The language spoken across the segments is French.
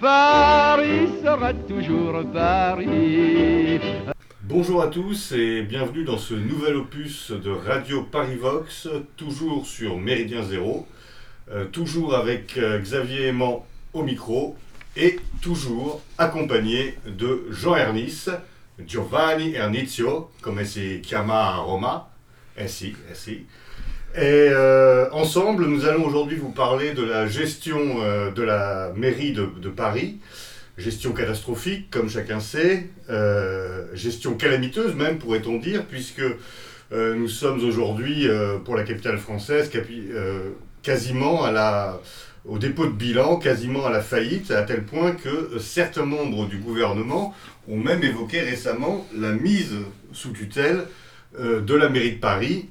Paris sera toujours Paris. Bonjour à tous et bienvenue dans ce nouvel opus de Radio Paris Vox, toujours sur Méridien Zéro, euh, toujours avec euh, Xavier Aimant au micro et toujours accompagné de Jean Ernis, Giovanni Ernizio, comme si chiama a Roma, ainsi, ainsi. Et euh, ensemble, nous allons aujourd'hui vous parler de la gestion euh, de la mairie de, Paris, gestion catastrophique, comme chacun sait, euh, gestion calamiteuse même, pourrait-on dire, puisque nous sommes aujourd'hui, pour la capitale française, quasiment à la, au dépôt de bilan, quasiment à la faillite, à tel point que certains membres du gouvernement ont même évoqué récemment la mise sous tutelle de la mairie de Paris,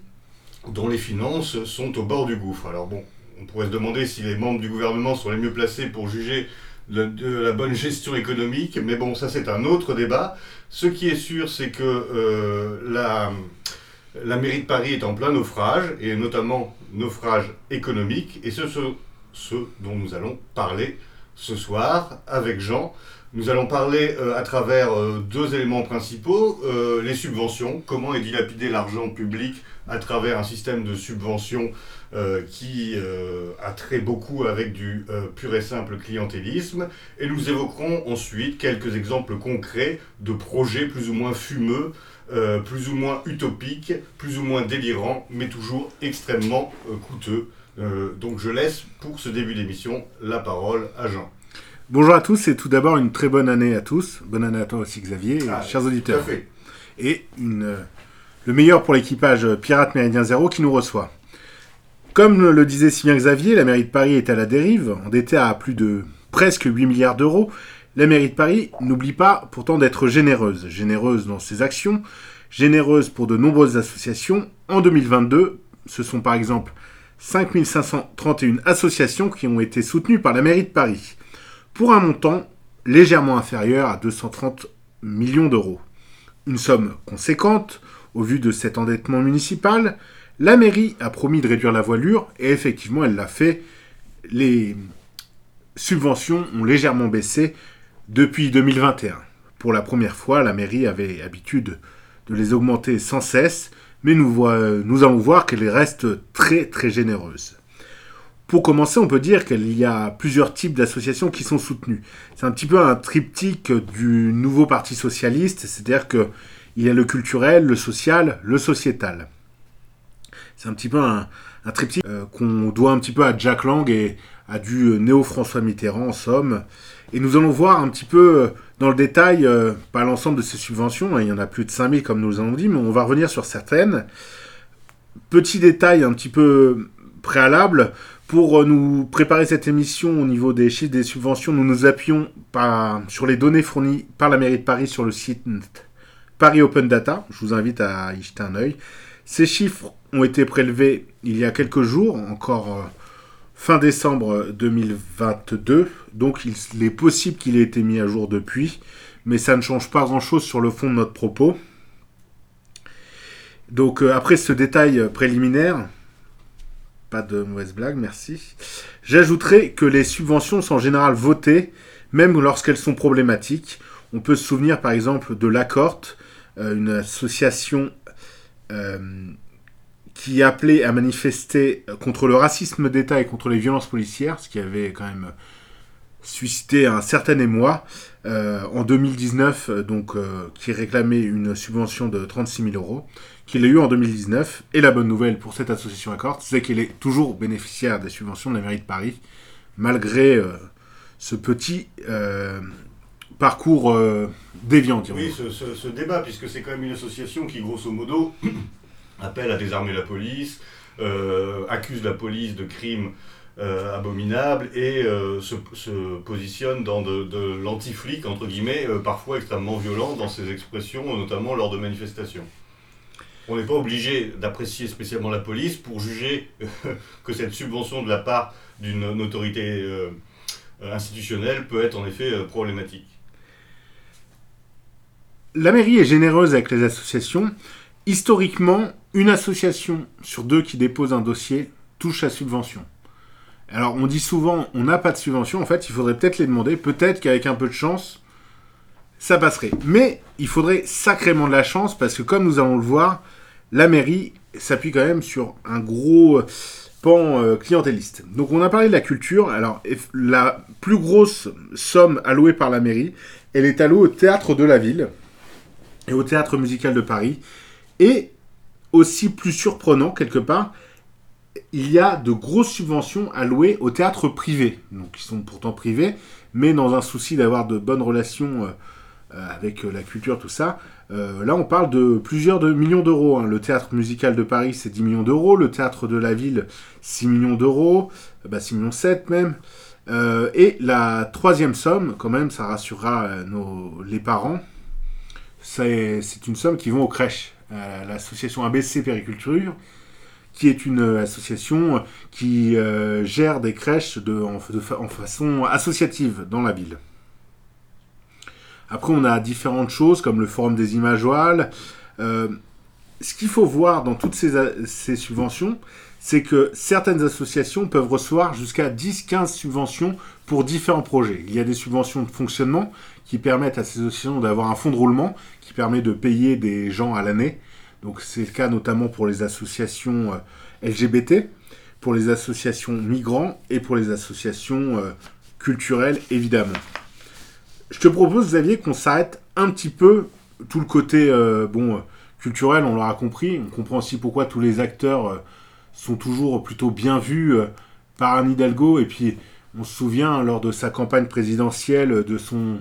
dont les finances sont au bord du gouffre. Alors bon, on pourrait se demander si les membres du gouvernement sont les mieux placés pour juger de, la bonne gestion économique, mais bon, ça c'est un autre débat. Ce qui est sûr, c'est que euh, la, la mairie de Paris est en plein naufrage, et notamment naufrage économique, et c'est ce, ce dont nous allons parler ce soir avec Jean. Nous allons parler euh, à travers euh, deux éléments principaux, les subventions, comment est dilapidé l'argent public à travers un système de subventions euh, qui euh, a trait beaucoup avec du euh, pur et simple clientélisme. Et nous évoquerons ensuite quelques exemples concrets de projets plus ou moins fumeux, plus ou moins utopiques, plus ou moins délirants, mais toujours extrêmement coûteux. Donc je laisse pour ce début d'émission la parole à Jean. Bonjour à tous et tout d'abord une très bonne année à tous. Bonne année à toi aussi Xavier et Ah, chers Tout à auditeurs. fait. Et une, le meilleur pour l'équipage Pirate Méridien Zéro qui nous reçoit. Comme le disait si bien Xavier, la mairie de Paris est à la dérive, endettée à plus de presque 8 milliards d'euros. La mairie de Paris n'oublie pas pourtant d'être généreuse. Généreuse dans ses actions, généreuse pour de nombreuses associations. En 2022, ce sont par exemple 5531 associations qui ont été soutenues par la mairie de Paris pour un montant légèrement inférieur à 230 millions d'euros. Une somme conséquente au vu de cet endettement municipal. La mairie a promis de réduire la voilure et effectivement elle l'a fait. Les subventions ont légèrement baissé depuis 2021. Pour la première fois, la mairie avait habitude de les augmenter sans cesse, mais nous allons voir qu'elle reste très très généreuse. Pour commencer, on peut dire qu'il y a plusieurs types d'associations qui sont soutenues. C'est un petit peu un triptyque du nouveau Parti socialiste, c'est-à-dire que il y a le culturel, le social, le sociétal. C'est un petit peu un, triptyque euh, qu'on doit un petit peu à Jack Lang et à du euh, néo-François Mitterrand en somme. Et nous allons voir un petit peu euh, dans le détail, pas l'ensemble de ces subventions, hein, il y en a plus de 5000 comme nous l'avons dit, mais on va revenir sur certaines. Petit détail un petit peu préalable, pour nous préparer cette émission au niveau des chiffres des subventions, nous nous appuyons sur les données fournies par la mairie de Paris sur le site Paris Open Data. Je vous invite à y jeter un œil. Ces chiffres ont été prélevés il y a quelques jours, encore euh, fin décembre 2022. Donc il est possible qu'il ait été mis à jour depuis, mais ça ne change pas grand-chose sur le fond de notre propos. Donc euh, après ce détail euh, préliminaire, pas de mauvaise blague, merci. J'ajouterai que les subventions sont en général votées, même lorsqu'elles sont problématiques. On peut se souvenir par exemple de l'Accord, euh, une association euh, qui appelait à manifester contre le racisme d'État et contre les violences policières, ce qui avait quand même suscité un certain émoi. Euh, en 2019, euh, donc, euh, qui réclamait une subvention de 36 000 euros, qu'il a eu en 2019. Et la bonne nouvelle pour cette association Accord, c'est qu'elle est toujours bénéficiaire des subventions de la mairie de Paris, malgré euh, ce petit euh, parcours euh, déviant, dirons Oui, ce, ce- ce débat, puisque c'est quand même une association qui, grosso modo, appelle à désarmer la police, euh, accuse la police de crimes euh, abominables et se, se positionne dans de, de l'anti-flic, entre guillemets, parfois extrêmement violent dans ses expressions, notamment lors de manifestations. On n'est pas obligé d'apprécier spécialement la police pour juger que cette subvention de la part d'une autorité institutionnelle peut être en effet problématique. La mairie est généreuse avec les associations. Historiquement, une association sur deux qui dépose un dossier touche la subvention. Alors on dit souvent on n'a pas de subvention, en fait il faudrait peut-être les demander, peut-être qu'avec un peu de chance, ça passerait. Mais il faudrait sacrément de la chance parce que comme nous allons le voir, la mairie s'appuie quand même sur un gros pan euh, clientéliste. Donc on a parlé de la culture, alors la plus grosse somme allouée par la mairie, elle est allouée au théâtre de la ville et au théâtre musical de Paris. Et aussi plus surprenant quelque part, il y a de grosses subventions allouées au théâtre privé, donc qui sont pourtant privés, mais dans un souci d'avoir de bonnes relations euh, euh, avec la culture, tout ça. Euh, là, on parle de plusieurs de millions d'euros. hein. Le théâtre musical de Paris, c'est 10 millions d'euros. Le théâtre de la ville, 6 millions d'euros. Euh, Bah, 6 millions 7 même. Euh, et la troisième somme, quand même, ça rassurera euh, nos, les parents. C'est une somme qui vont aux crèches. à L'association ABC Périculture, qui est une euh, association qui euh, gère des crèches de, en, façon associative dans la ville. Après, on a différentes choses comme le Forum des. Euh, ce qu'il faut voir dans toutes ces, ces subventions, c'est que certaines associations peuvent recevoir jusqu'à 10-15 subventions pour différents projets. Il y a des subventions de fonctionnement qui permettent à ces associations d'avoir un fonds de roulement qui permet de payer des gens à l'année. Donc c'est le cas notamment pour les associations euh, LGBT, pour les associations migrants et pour les associations euh, culturelles évidemment. Je te propose Xavier qu'on s'arrête un petit peu tout le côté euh, bon culturel, on l'aura compris, on comprend aussi pourquoi tous les acteurs sont toujours plutôt bien vus par Anne Hidalgo et puis on se souvient lors de sa campagne présidentielle de son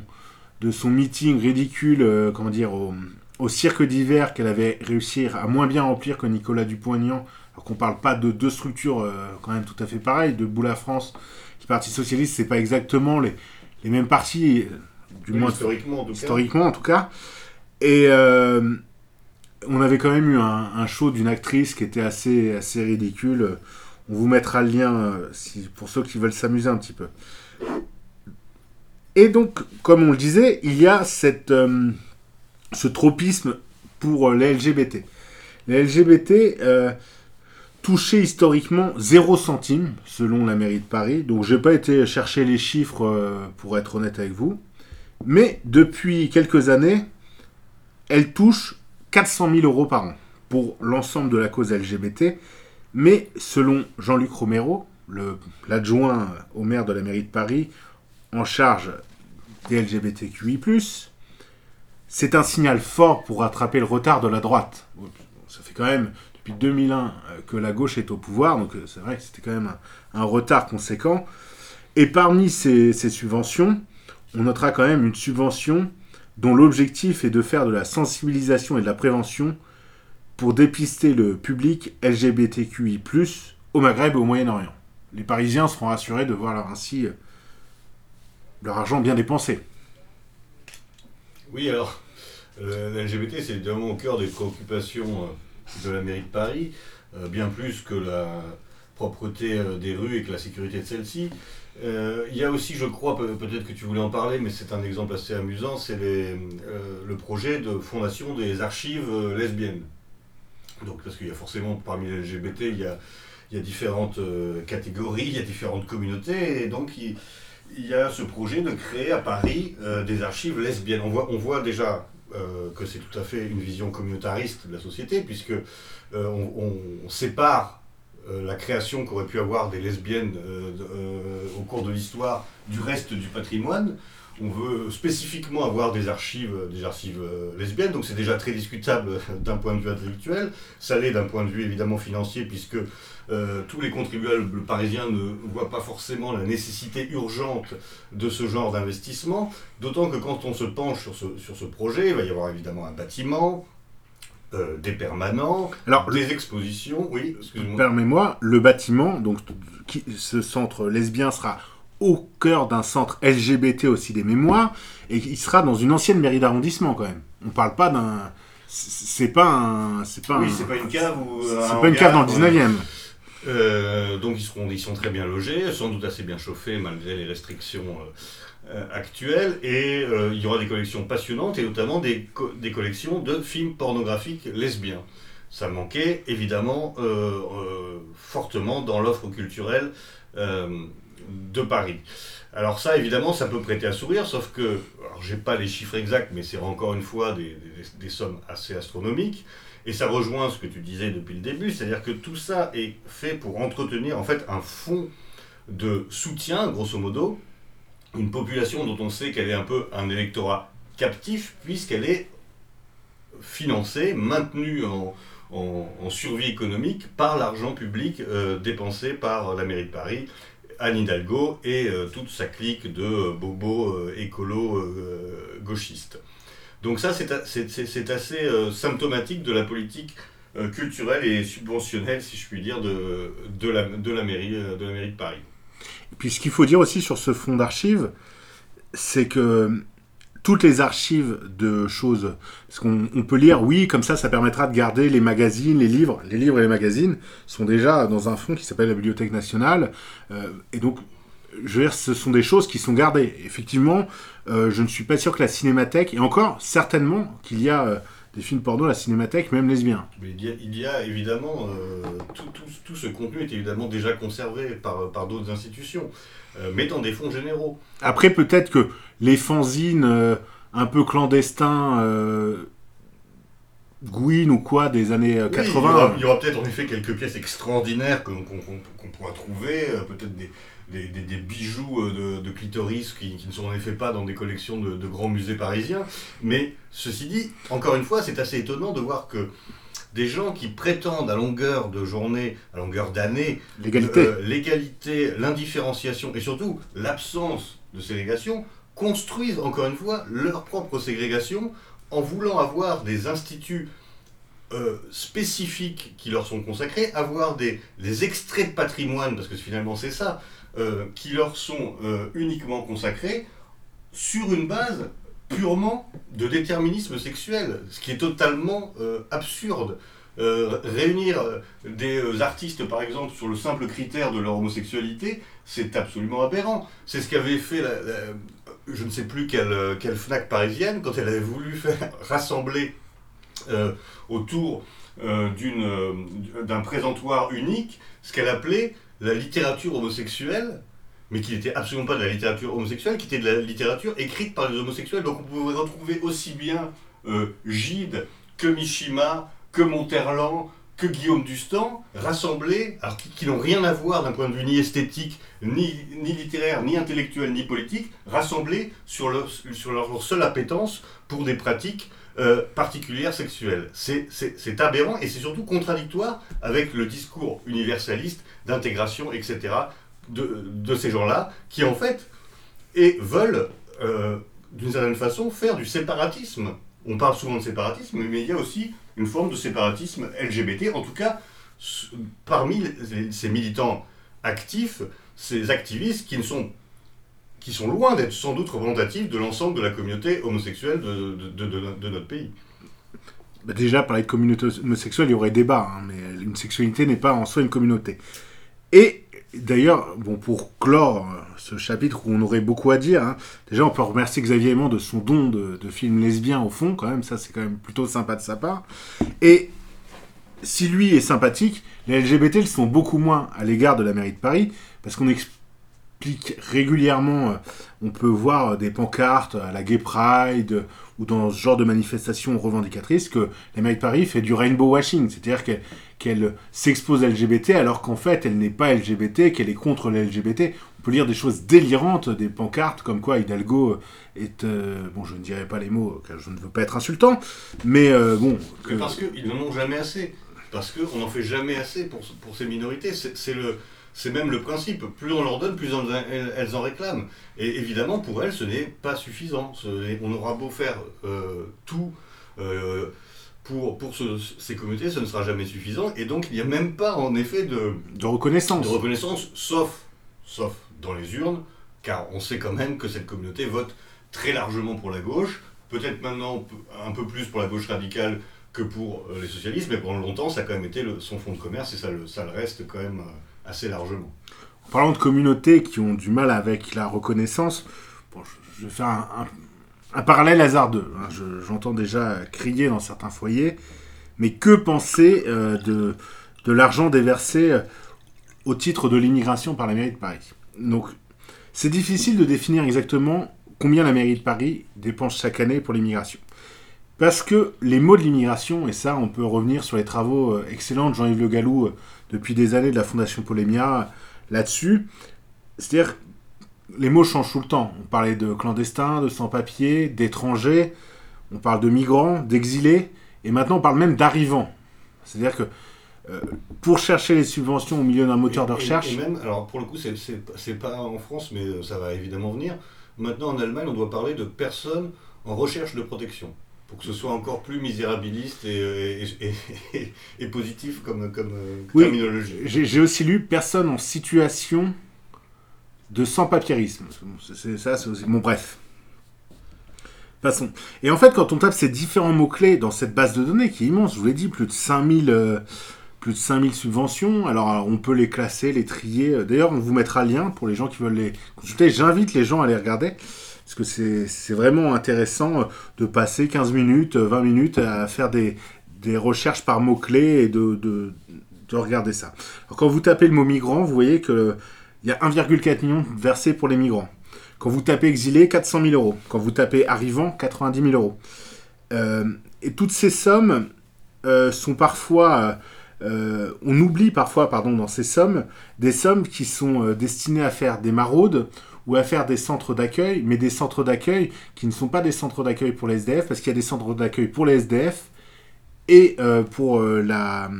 de son meeting ridicule euh, comment dire au, au cirque d'hiver qu'elle avait réussi à moins bien remplir que Nicolas Dupont-Aignan alors qu'on parle pas de deux structures euh, quand même tout à fait pareilles de Boula France du Parti Socialiste c'est pas exactement les, les mêmes partis euh, du Oui, moins historiquement, en tout cas. historiquement en tout cas. Et euh, on avait quand même eu un, un show d'une actrice qui était assez, assez ridicule. On vous mettra le lien si, pour ceux qui veulent s'amuser un petit peu. Et donc, comme on le disait, il y a euh, ce tropisme pour euh, les LGBT. Les LGBT euh, touchaient historiquement 0 centime, selon la mairie de Paris. Donc, j'ai pas été chercher les chiffres pour être honnête avec vous. Mais depuis quelques années, elle touche 400 000 euros par an pour l'ensemble de la cause LGBT. Mais selon Jean-Luc Romero, l'adjoint au maire de la mairie de Paris, en charge des LGBTQI+, c'est un signal fort pour rattraper le retard de la droite. Ça fait quand même depuis 2001 euh, que la gauche est au pouvoir, donc euh, c'est vrai que c'était quand même un, retard conséquent. Et parmi ces, ces subventions, on notera quand même une subvention dont l'objectif est de faire de la sensibilisation et de la prévention pour dépister le public LGBTQI+, au Maghreb et au Moyen-Orient. Les Parisiens seront rassurés de voir leur ainsi euh, leur argent bien dépensé. Oui, alors, euh, la LGBT, c'est évidemment au cœur des préoccupations euh, de la mairie de Paris, euh, bien plus que la propreté des rues et que la sécurité de celles-ci. Il y a aussi, je crois, peut- peut-être que tu voulais en parler, mais c'est un exemple assez amusant, c'est le projet de fondation des archives lesbiennes. Donc, parce qu'il y a forcément, parmi les LGBT, il y a, différentes catégories, il y a différentes communautés, et donc il, il y a ce projet de créer à Paris euh, des archives lesbiennes. On voit, on voit déjà euh, que c'est tout à fait une vision communautariste de la société, puisque euh, on, sépare la création qu'auraient pu avoir des lesbiennes au cours de l'histoire du reste du patrimoine. On veut spécifiquement avoir des archives, des archives lesbiennes, donc c'est déjà très discutable d'un point de vue intellectuel. Ça l'est d'un point de vue évidemment financier, puisque euh, tous les contribuables parisiens ne voient pas forcément la nécessité urgente de ce genre d'investissement, d'autant que quand on se penche sur ce, sur ce projet, il va y avoir évidemment un bâtiment, euh, des permanents, Alors, des expositions, oui, excuse-moi. Permets-moi, le bâtiment, donc qui- ce centre lesbien sera au cœur d'un centre LGBT aussi des mémoires, et il sera dans une ancienne mairie d'arrondissement quand même. On parle pas d'un, c'est pas un, c'est pas Oui, un- c'est pas une cave ou c'est un pas une cave dans le hangar, 19e. Euh, donc ils, seront, sont très bien logés, sans doute assez bien chauffés malgré les restrictions euh, euh, actuelles. Et il y aura des collections passionnantes et notamment des, co- des collections de films pornographiques lesbiens. Ça manquait évidemment fortement dans l'offre culturelle de Paris. Alors ça, évidemment, ça peut prêter à sourire, sauf que, alors j'ai pas les chiffres exacts, mais c'est encore une fois des, sommes assez astronomiques. Et ça rejoint ce que tu disais depuis le début, c'est-à-dire que tout ça est fait pour entretenir en fait un fonds de soutien, grosso modo, une population dont on sait qu'elle est un peu un électorat captif, puisqu'elle est financée, maintenue en, survie économique par l'argent public euh, dépensé par la mairie de Paris, Anne Hidalgo et euh, toute sa clique de bobos euh, écolo gauchistes. Donc ça, c'est assez symptomatique de la politique culturelle et subventionnelle, si je puis dire, de, de, la, de, la, mairie, de la mairie de Paris. Et puis ce qu'il faut dire aussi sur ce fonds d'archives, c'est que toutes les archives de choses, parce qu'on peut lire, oui, comme ça, ça permettra de garder les magazines, les livres, les livres et les magazines sont déjà dans un fonds qui s'appelle la Bibliothèque nationale, euh, et donc, je veux dire, ce sont des choses qui sont gardées. Effectivement, euh, je ne suis pas sûr que la cinémathèque, et encore, certainement qu'il y a euh, des films porno à la cinémathèque, même lesbiens. Mais il, y a, évidemment, euh, tout, ce contenu est évidemment déjà conservé par, par d'autres institutions, mais dans des fonds généraux. Après, peut-être que les fanzines un peu clandestins, Gouin ou quoi, des années 80. il y aura, peut-être en effet quelques pièces extraordinaires qu'on pourra trouver, peut-être des des, bijoux euh, de, clitoris qui, ne sont en effet pas dans des collections de, grands musées parisiens. Mais ceci dit, encore une fois, c'est assez étonnant de voir que des gens qui prétendent à longueur de journée, à longueur d'année, l'égalité, euh, l'indifférenciation et surtout l'absence de ségrégation, construisent encore une fois leur propre ségrégation en voulant avoir des instituts euh, spécifiques qui leur sont consacrés, avoir des, extraits de patrimoine, parce que finalement c'est ça, euh, qui leur sont euh, uniquement consacrés sur une base purement de déterminisme sexuel, ce qui est totalement absurde. réunir des artistes, par exemple, sur le simple critère de leur homosexualité, c'est absolument aberrant. C'est ce qu'avait fait, je ne sais plus quelle, quelle, FNAC parisienne, quand elle avait voulu faire rassembler autour d'un présentoir unique ce qu'elle appelait la littérature homosexuelle, mais qui n'était absolument pas de la littérature homosexuelle, qui était de la littérature écrite par les homosexuels. Donc on pouvait retrouver aussi bien euh, Gide que Mishima, que Monterland, que Guillaume Dustan, rassemblés, alors qui, n'ont rien à voir d'un point de vue ni esthétique, ni, littéraire, ni intellectuel, ni politique, rassemblés sur, leur seule appétence pour des pratiques euh, particulière sexuelle. C'est aberrant et c'est surtout contradictoire avec le discours universaliste d'intégration, etc., de, ces gens-là, qui en fait et veulent, euh, d'une certaine façon, faire du séparatisme. On parle souvent de séparatisme, mais il y a aussi une forme de séparatisme LGBT, en tout cas parmi ces militants actifs, ces activistes qui ne sont qui sont loin d'être sans doute représentatifs de l'ensemble de la communauté homosexuelle de, notre pays. Bah, déjà, parler de communauté homosexuelle, il y aurait débat, hein, mais une sexualité n'est pas en soi une communauté. Et d'ailleurs, bon, pour clore euh, ce chapitre où on aurait beaucoup à dire, hein, déjà on peut remercier Xavier Aimant de son don de, de film lesbien au fond, quand même, ça c'est quand même plutôt sympa de sa part. Et si lui est sympathique, les LGBT le sont beaucoup moins à l'égard de la mairie de Paris, parce qu'on explique régulièrement, euh, on peut voir des pancartes à la Gay Pride ou dans ce genre de manifestations revendicatrices que la mairie de Paris fait du rainbow washing, c'est-à-dire qu'elle s'expose à LGBT alors qu'en fait elle n'est pas LGBT, qu'elle est contre l'LGBT. Peut lire des choses délirantes, des pancartes comme quoi Hidalgo est... Euh, bon, je ne dirai pas les mots car je ne veux pas être insultant, mais euh, bon... Parce qu'ils n'en ont jamais assez. Parce qu'on n'en fait jamais assez pour, pour ces minorités. C'est le c'est même le principe. Plus on leur donne, plus elles en réclament. Et évidemment, pour elles, ce n'est pas suffisant. On aura beau faire euh, tout pour, pour ces communautés, ce ne sera jamais suffisant. Et donc, il n'y a même pas, en effet, de, de reconnaissance. De reconnaissance, sauf, sauf dans les urnes, car on sait quand même que cette communauté vote très largement pour la gauche, peut-être maintenant un peu plus pour la gauche radicale que pour euh, les socialistes, mais pendant longtemps, ça a quand même été son fonds de commerce et ça le, ça le reste quand même assez largement. En parlant de communautés qui ont du mal avec la reconnaissance, je, vais faire un, parallèle hasardeux. Hein. J'entends déjà crier dans certains foyers, mais que penser euh, de l'argent déversé au titre de l'immigration par la mairie de Paris? Donc, c'est difficile de définir exactement combien la mairie de Paris dépense chaque année pour l'immigration. Parce que les mots de l'immigration, et ça, on peut revenir sur les travaux euh, excellents de Jean-Yves Le Gallou euh, depuis des années de la Fondation Polémia là-dessus. C'est-à-dire, les mots changent tout le temps. On parlait de clandestins, de sans-papiers, d'étrangers, on parle de migrants, d'exilés, et maintenant on parle même d'arrivants. C'est-à-dire que euh, pour chercher les subventions au milieu d'un moteur Et- de recherche, Et, même, alors pour le coup, c'est- pas en France, mais euh, ça va évidemment venir. Maintenant, en Allemagne, on doit parler de personnes en recherche de protection. Pour que ce soit encore plus misérabiliste et, et, et- et- et positif comme, comme euh, Oui. terminologie. j'ai aussi lu personne en situation de sans-papierisme. C'est ça, c'est aussi... Bon, bref. Passons. Et en fait, quand on tape ces différents mots-clés dans cette base de données, qui est immense, je vous l'ai dit, plus de 5000, euh, plus de 5000 subventions, alors, alors, on peut les classer, les trier. Euh, D'ailleurs, on vous mettra le lien pour les gens qui veulent les consulter. J'invite les gens à les regarder, parce que c'est vraiment intéressant euh, de passer 15 minutes, euh, 20 minutes à faire des, recherches par mots-clés et de, de, de regarder ça. Quand vous tapez le mot migrant, vous voyez qu'il y a 1,4 million versés pour les migrants. Quand vous tapez exilé, 400 000 euros. Quand vous tapez arrivant, 90 000 euros. Euh, et toutes ces sommes euh, sont parfois... euh, on oublie parfois, pardon, dans ces sommes, des sommes qui sont euh, destinées à faire des maraudes ou à faire des centres d'accueil, mais des centres d'accueil qui ne sont pas des centres d'accueil pour les SDF, parce qu'il y a des centres d'accueil pour les SDF et euh, pour euh, la...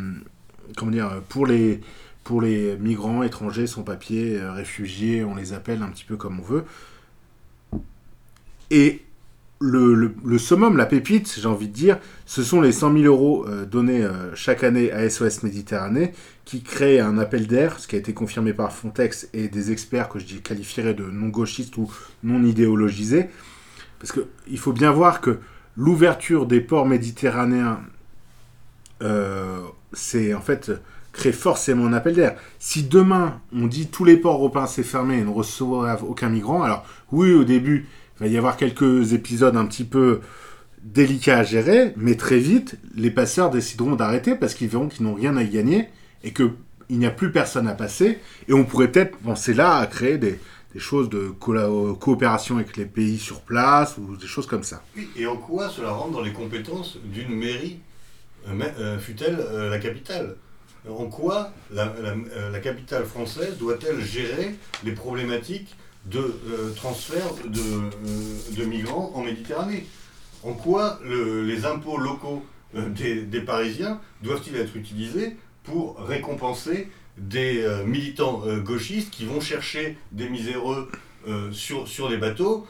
Comment Pour les pour les migrants, étrangers, sans-papiers, euh, réfugiés, on les appelle un petit peu comme on veut. Et le, summum, la pépite, j'ai envie de dire, ce sont les 100 000 euros euh, donnés euh, chaque année à SOS Méditerranée, qui crée un appel d'air, ce qui a été confirmé par Frontex et des experts que je qualifierais de non-gauchistes ou non idéologisés. Parce qu'il faut bien voir que l'ouverture des ports méditerranéens, euh, c'est en fait crée forcément un appel d'air. Si demain on dit tous les ports européens c'est fermé et ne reçoivent aucun migrant, alors oui au début il va y avoir quelques épisodes un petit peu délicats à gérer, mais très vite les passeurs décideront d'arrêter parce qu'ils verront qu'ils n'ont rien à y gagner et qu'il n'y a plus personne à passer et on pourrait peut-être penser là à créer des, choses de colla- coopération avec les pays sur place ou des choses comme ça. Et en quoi cela rentre dans les compétences d'une mairie, euh, euh, fut-elle euh, la capitale? En quoi la, euh, la capitale française doit-elle gérer les problématiques de euh, transfert de, euh, de migrants en Méditerranée En quoi le- les impôts locaux euh, des, des Parisiens doivent-ils être utilisés pour récompenser des militants gauchistes qui vont chercher des miséreux sur, sur des bateaux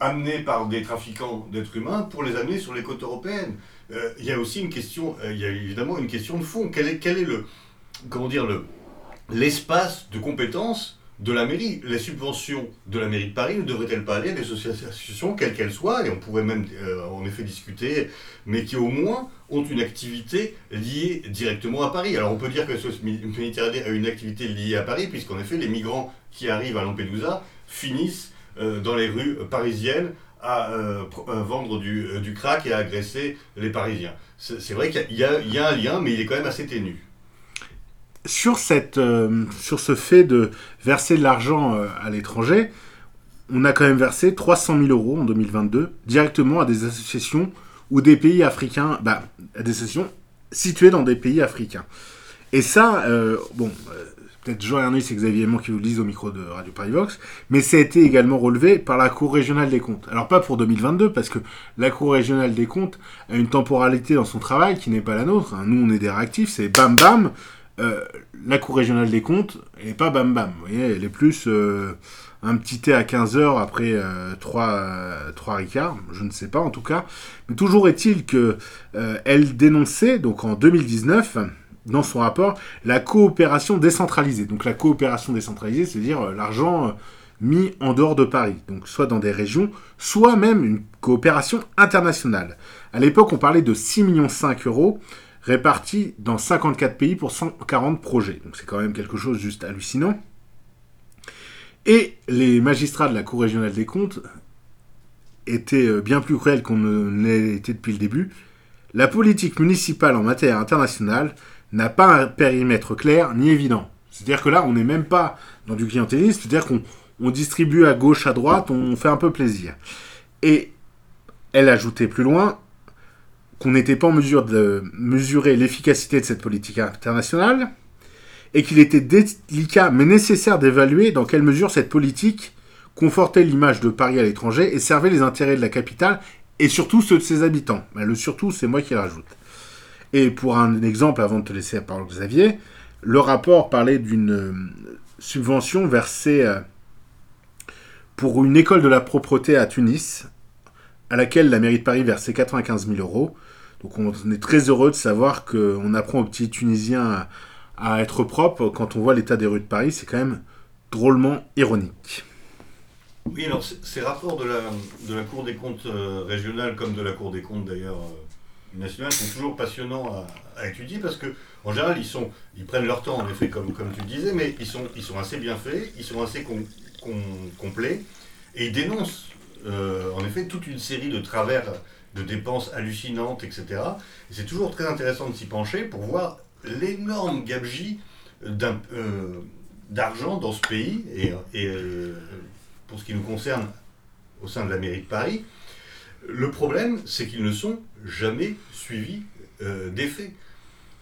amenés par des trafiquants d'êtres humains pour les amener sur les côtes européennes? Il y a aussi une question, il y a évidemment une question de fond. Quel est, quel est le, comment dire, le, l'espace de compétence de la mairie Les subventions de la mairie de Paris ne devraient-elles pas aller à des associations, quelles qu'elles soient, et on pourrait même euh, en effet discuter, mais qui au moins ont une activité liée directement à Paris. Alors on peut dire que ce Méditerranée a une activité liée à Paris, puisqu'en effet les migrants qui arrivent à Lampedusa finissent euh, dans les rues parisiennes à euh, vendre du, crack et à agresser les Parisiens. C'est vrai qu'il y, y a un lien, mais il est quand même assez ténu. Sur, cette, euh, sur ce fait de verser de l'argent euh, à l'étranger, on a quand même versé 300 000 euros en 2022 directement à des associations ou des pays africains, bah, à des associations situées dans des pays africains. Et ça, euh, bon, peut-être Jean Ernest et Xavier Aimant qui vous le disent au micro de Radio Paris Vox, mais ça a été également relevé par la Cour régionale des comptes. Alors pas pour 2022, parce que la Cour régionale des comptes a une temporalité dans son travail qui n'est pas la nôtre. hein. Nous, on est des réactifs, c'est bam bam. Euh, la Cour régionale des comptes, elle n'est pas bam bam. Vous voyez, elle est plus euh, un petit thé à 15h après 3, trois Ricards, je ne sais pas en tout cas. Mais toujours est-il que euh, elle dénonçait, donc en 2019, dans son rapport, la coopération décentralisée. Donc la coopération décentralisée, c'est-à-dire euh, l'argent euh, mis en dehors de Paris, donc soit dans des régions, soit même une coopération internationale. À l'époque, on parlait de 6,5 millions euros répartis dans 54 pays pour 140 projets. Donc c'est quand même quelque chose juste hallucinant. Et les magistrats de la Cour régionale des comptes étaient euh, bien plus cruels qu'on ne été depuis le début. La politique municipale en matière internationale n'a pas un périmètre clair ni évident. C'est-à-dire que là, on n'est même pas dans du clientélisme, c'est-à-dire qu'on on distribue à gauche, à droite, on fait un peu plaisir. Et elle ajoutait plus loin qu'on n'était pas en mesure de mesurer l'efficacité de cette politique internationale et qu'il était délicat mais nécessaire d'évaluer dans quelle mesure cette politique confortait l'image de Paris à l'étranger et servait les intérêts de la capitale et surtout ceux de ses habitants. Le surtout, c'est moi qui rajoute. Et pour un exemple, avant de te laisser la parole, Xavier, le rapport parlait d'une euh, subvention versée euh, pour une école de la propreté à Tunis, à laquelle la mairie de Paris versait 95 000 euros. Donc on est très heureux de savoir qu'on apprend aux petits Tunisiens à, être propres quand on voit l'état des rues de Paris. C'est quand même drôlement ironique. Oui, alors ces rapports de la, Cour des comptes euh, régionale, comme de la Cour des comptes d'ailleurs euh, nationale, sont toujours passionnants à, étudier parce que en général ils, prennent leur temps en effet comme, tu le disais, mais ils sont, ils sont assez bien faits, ils sont assez complets et ils dénoncent euh, en effet toute une série de travers de dépenses hallucinantes, etc. Et c'est toujours très intéressant de s'y pencher pour voir l'énorme gabegie euh, d'argent dans ce pays, et, euh, pour ce qui nous concerne au sein de la mairie de Paris, le problème, c'est qu'ils ne sont jamais suivis euh, d'effet.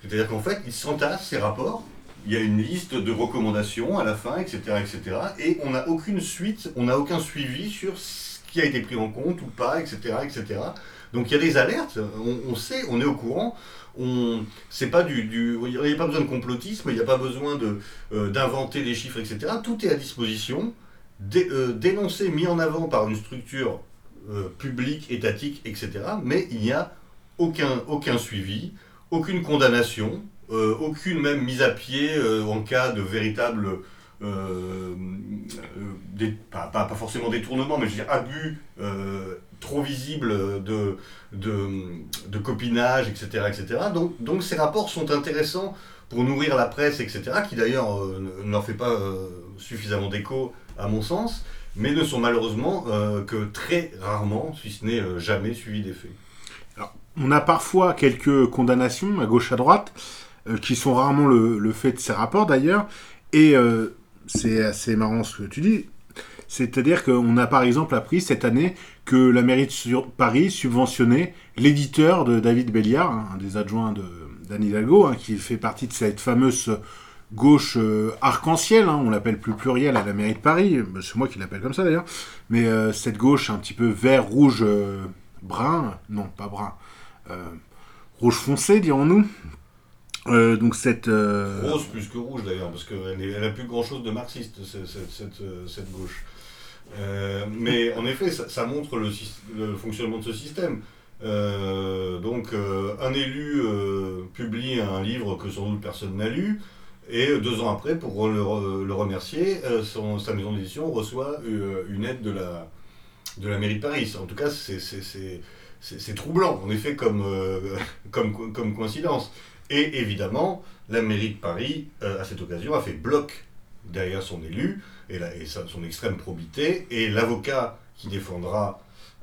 C'est-à-dire qu'en fait, ils s'entassent ces rapports, il y a une liste de recommandations à la fin, etc., etc., et on n'a aucune suite, on n'a aucun suivi sur qui a été pris en compte ou pas, etc., etc. Donc il y a des alertes, on, sait, on est au courant. On, c'est pas du, il n'y a pas besoin de complotisme, il n'y a pas besoin de, euh, d'inventer des chiffres, etc. Tout est à disposition, euh, dénoncé, mis en avant par une structure euh, publique, étatique, etc. Mais il n'y a aucun, aucun suivi, aucune condamnation, aucune même mise à pied en cas de véritable pas, pas, forcément détournement, mais je veux dire abus trop visible de, de, copinage, etc. etc. Donc, donc ces rapports sont intéressants pour nourrir la presse, etc., qui d'ailleurs euh, ne leur fait pas euh, suffisamment d'écho, à mon sens, mais ne sont malheureusement euh, que très rarement, si ce n'est jamais, suivis d'effet. On a parfois quelques condamnations à gauche à droite, qui sont rarement le, le, fait de ces rapports d'ailleurs, et c'est assez marrant ce que tu dis, c'est-à-dire qu'on a par exemple appris cette année que la mairie de Paris subventionnait l'éditeur de David hein, un des adjoints d'Anne Hidalgo, hein, qui fait partie de cette fameuse gauche euh, arc-en-ciel, hein, on l'appelle plus pluriel à la mairie de Paris, c'est moi qui l'appelle comme ça d'ailleurs, mais euh, cette gauche un petit peu vert, rouge, euh, brun, non pas brun, rouge foncé dirons-nous, euh, donc cette rose plus que rouge d'ailleurs parce qu'elle n'a plus grand chose de marxiste cette gauche euh, mais en effet, ça, montre le, fonctionnement de ce système. Euh, donc, euh, un élu publie un livre que sans doute personne n'a lu, et deux ans après, pour le, remercier, sa maison d'édition reçoit une aide de la, de la mairie de Paris. En tout cas, c'est troublant, en effet, comme, comme, comme coïncidence. Et évidemment, la mairie de Paris, à cette occasion, a fait bloc derrière son élu et, et son extrême probité, et l'avocat qui défendra.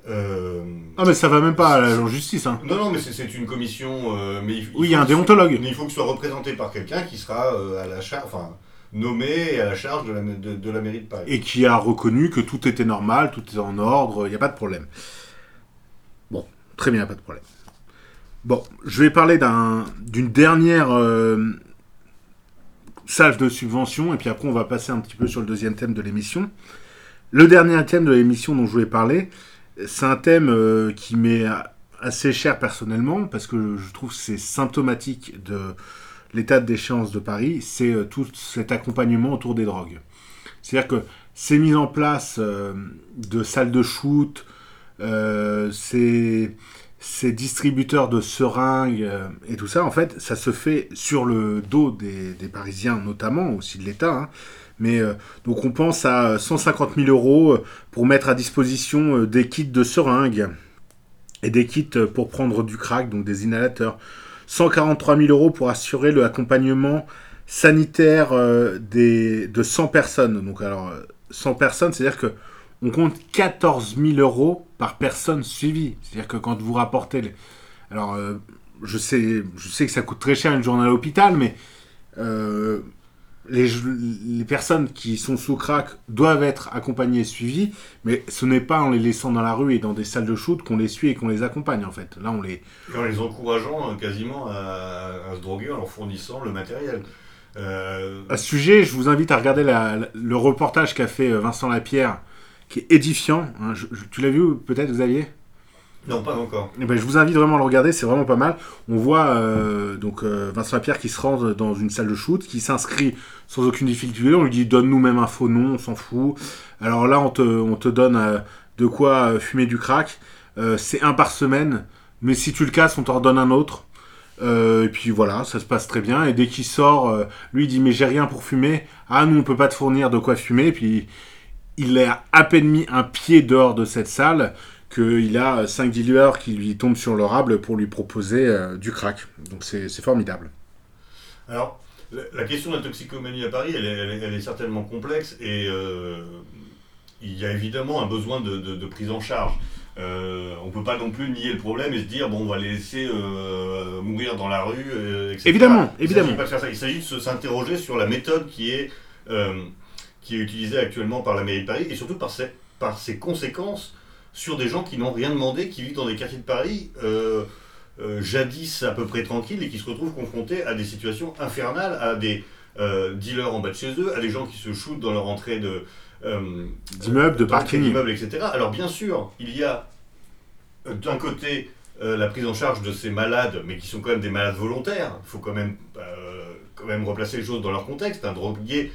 Euh, ah, mais ça va même pas à la justice. Hein. Non, non, mais c'est une commission. Euh, mais oui, il y a un déontologue. Mais il faut que ce soit représenté par quelqu'un qui sera euh, à la charge. Enfin, nommé à la charge de la, de, la mairie de Paris. Et qui a reconnu que tout était normal, tout était en ordre, il n'y a pas de problème. Bon, très bien, pas de problème. Bon, je vais parler d'une dernière salve de subvention, et puis après on va passer un petit peu sur le deuxième thème de l'émission. Le dernier thème de l'émission dont je voulais parler, c'est un thème euh, qui m'est assez cher personnellement, parce que je trouve que c'est symptomatique de l'état de déchéance de Paris, c'est euh, tout cet accompagnement autour des drogues. C'est-à-dire que ces mises en place euh, de salles de shoot, c'est ces distributeurs de seringues euh, et tout ça, en fait, ça se fait sur le dos des, Parisiens, notamment, aussi de l'État. Hein. Mais euh, donc on pense à 150 000 euros euh, pour mettre à disposition des kits de seringues et des kits pour prendre du crack, donc des inhalateurs. 143 000 euros pour assurer le accompagnement sanitaire des, de 100 personnes. Donc alors 100 personnes, c'est-à-dire que on compte 14 000 euros par personne suivie. C'est-à-dire que quand vous rapportez... Alors, euh, je, sais, je sais que ça coûte très cher une journée à l'hôpital, mais euh, les, les personnes qui sont sous crack doivent être accompagnées et suivies, mais ce n'est pas en les laissant dans la rue et dans des salles de shoot qu'on les suit et qu'on les accompagne en fait. Là, on les. Et en les encourageant euh, quasiment à, à se droguer en leur fournissant le matériel. Euh, À ce sujet, je vous invite à regarder la- la- le reportage qu'a fait Vincent Lapierre, qui est édifiant. hein. Je- je- tu l'as vu peut-être, Xavier? Non, pas encore. Eh ben, je vous invite vraiment à le regarder, c'est vraiment pas mal. On voit euh, donc euh, Vincent Lapierre qui se rend dans une salle de shoot, qui s'inscrit sans aucune difficulté. On lui dit donne-nous même un faux nom, on s'en fout. Alors là, on te, on te donne euh, de quoi fumer du crack. C'est un par semaine, mais si tu le casses, on t'en redonne un autre. Et puis voilà, ça se passe très bien. Et dès qu'il sort, lui il dit mais j'ai rien pour fumer. Ah nous on peut pas te fournir de quoi fumer. Et puis il a à peine mis un pied dehors de cette salle qu'il a 5 dealers qui lui tombent sur l'orable pour lui proposer euh, du crack. Donc c'est formidable. Alors, la, la question de la toxicomanie à Paris, elle est, elle est- elle est certainement complexe et euh, il y a évidemment un besoin de, de- de prise en charge. Euh, on ne peut pas non plus nier le problème et se dire, bon, on va les laisser euh, mourir dans la rue, euh, etc. Évidemment, Il évidemment. s'agit pas de faire ça. Il s'agit de s'interroger sur la méthode qui est, euh, qui est utilisée actuellement par la mairie de Paris et surtout par ses, par ses conséquences sur des gens qui n'ont rien demandé, qui vivent dans des quartiers de Paris euh, euh, jadis à peu près tranquilles et qui se retrouvent confrontés à des situations infernales, à des euh, dealers en bas de chez eux, à des gens qui se shootent dans leur entrée de D'immeubles, de parking. d'immeubles, etc. Alors bien sûr, il y a d'un côté la prise en charge de ces malades, mais qui sont quand même des malades volontaires. Il faut quand même, quand même replacer les choses dans leur contexte. Un drogué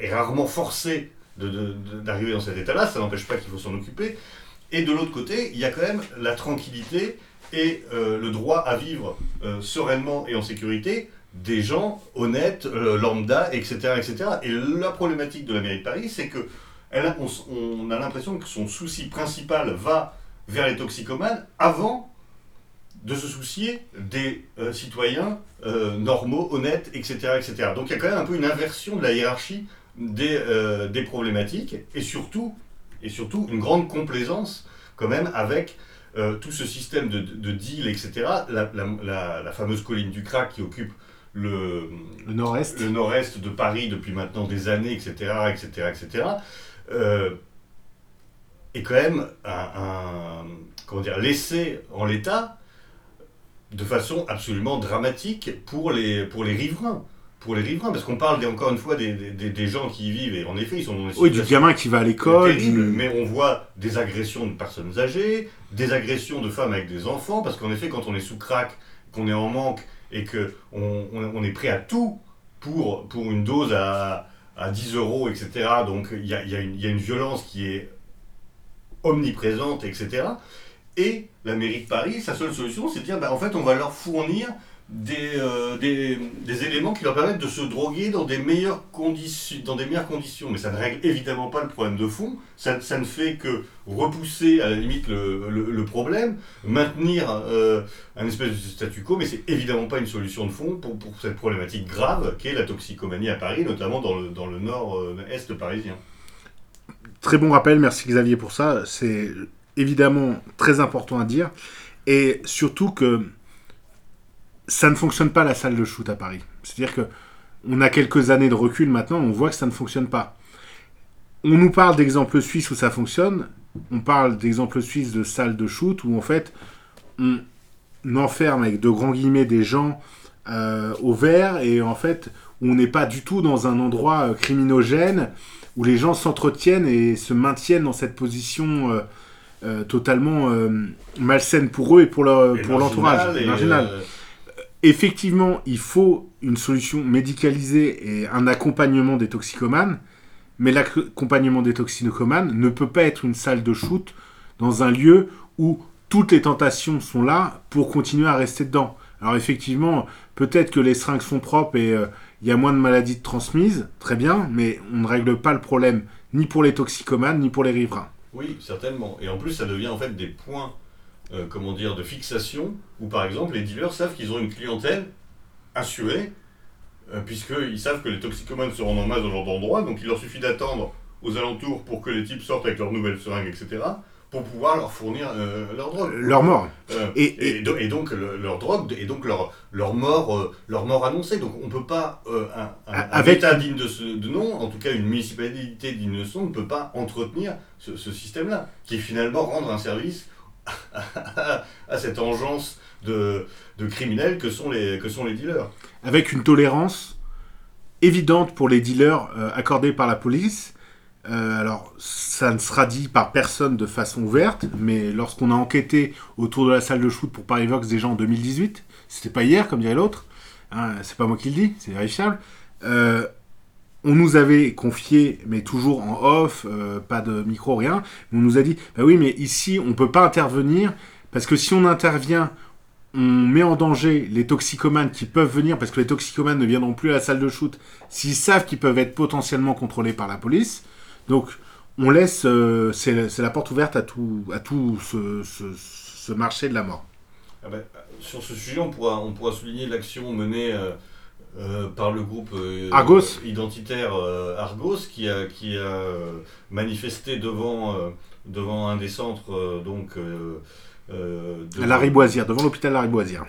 est rarement forcé d'arriver dans cet état-là, ça n'empêche pas qu'il faut s'en occuper. Et de l'autre côté, il y a quand même la tranquillité et euh, le droit à vivre euh, sereinement et en sécurité des gens honnêtes, euh, lambda, etc., etc. Et la problématique de la mairie de Paris, c'est que on a l'impression que son souci principal va vers les toxicomanes avant de se soucier des euh, citoyens euh, normaux, honnêtes, etc., etc. Donc il y a quand même un peu une inversion de la hiérarchie des, euh, des problématiques et surtout, et surtout une grande complaisance quand même avec tout ce système de, de, de deal, etc. La, la- la- la fameuse colline du crack qui occupe le, Le nord-est. de Paris depuis maintenant des années, etc., etc., etc., est quand même un, un- comment dire, laissé en l'état de façon absolument dramatique pour les, pour les riverains. Pour les riverains, parce qu'on parle encore une fois des, des- des gens qui y vivent, et en effet, ils sont dans des Oui, du gamin qui va à l'école. du- mais on voit des agressions de personnes âgées, des agressions de femmes avec des enfants, parce qu'en effet, quand on est sous crack, qu'on est en manque et que on, on- on est prêt à tout pour, pour une dose à, à 10 euros, etc. Donc il y a, y a y a une violence qui est omniprésente, etc. Et la mairie de Paris, sa seule solution, c'est de dire, bah, en fait, on va leur fournir des, euh, des, éléments qui leur permettent de se droguer dans des meilleures conditions, dans des meilleures conditions. Mais ça ne règle évidemment pas le problème de fond. Ça, ça ne fait que repousser à la limite le, le- problème, maintenir euh, un espèce de statu quo, mais c'est évidemment pas une solution de fond pour, pour cette problématique grave qu'est la toxicomanie à Paris, notamment dans le, dans le nord-est parisien. Très bon rappel, merci Xavier pour ça. C'est évidemment très important à dire. Et surtout que ça ne fonctionne pas la salle de shoot à Paris. C'est-à-dire que on a quelques années de recul maintenant, on voit que ça ne fonctionne pas. On nous parle d'exemples suisses où ça fonctionne, on parle d'exemples suisses de salles de shoot où en fait on enferme avec de grands guillemets des gens euh, au vert et en fait on n'est pas du tout dans un endroit euh, criminogène où les gens s'entretiennent et se maintiennent dans cette position euh, euh, totalement euh, malsaine pour eux et pour leur Et pour l'entourage marginal. euh, Effectivement, il faut une solution médicalisée et un accompagnement des toxicomanes, mais l'accompagnement des toxicomanes ne peut pas être une salle de shoot dans un lieu où toutes les tentations sont là pour continuer à rester dedans. Alors effectivement, peut-être que les seringues sont propres et euh, il y a moins de maladies transmises, très bien, mais on ne règle pas le problème ni pour les toxicomanes ni pour les riverains. Oui, certainement. Et en plus, ça devient en fait des points, euh, comment dire, de fixation où, par exemple, les dealers savent qu'ils ont une clientèle assurée, euh, puisqu'ils savent que les toxicomanes se rendent en masse dans ce genre d'endroit, donc il leur suffit d'attendre aux alentours pour que les types sortent avec leurs nouvelles seringues, etc., pour pouvoir leur fournir euh, leur drogue. Leur mort. Euh, Et- et, et- do- et donc le- leur drogue et donc leur, leur mort euh, leur mort annoncée. Donc on peut pas euh, un, un- un Avec- État digne de ce de nom, en tout cas une municipalité digne de ce nom, ne peut pas entretenir ce, ce système-là, qui est finalement rendre un service à, à cette engeance de, de criminels que sont les que sont les dealers. avec une tolérance évidente pour les dealers euh, accordée par la police. Euh, alors, ça ne sera dit par personne de façon ouverte, mais lorsqu'on a enquêté autour de la salle de shoot pour Paris Vox déjà en 2018, c'était pas hier, comme dirait l'autre, hein, c'est pas moi qui le dis, c'est vérifiable, euh, on nous avait confié, mais toujours en off, euh, pas de micro, rien, on nous a dit, bah oui, mais ici, on peut pas intervenir, parce que si on intervient, on met en danger les toxicomanes qui peuvent venir, parce que les toxicomanes ne viendront plus à la salle de shoot s'ils savent qu'ils peuvent être potentiellement contrôlés par la police. Donc, on laisse, euh, c'est la porte ouverte à tout, à tout ce, ce- ce marché de la mort. Ah ben, sur ce sujet, on pourra, on pourra souligner l'action menée euh, euh, par le groupe Argos. identitaire Argos qui a, qui a manifesté devant, devant un des centres donc, de- À la Riboisière, devant l'hôpital La Riboisière.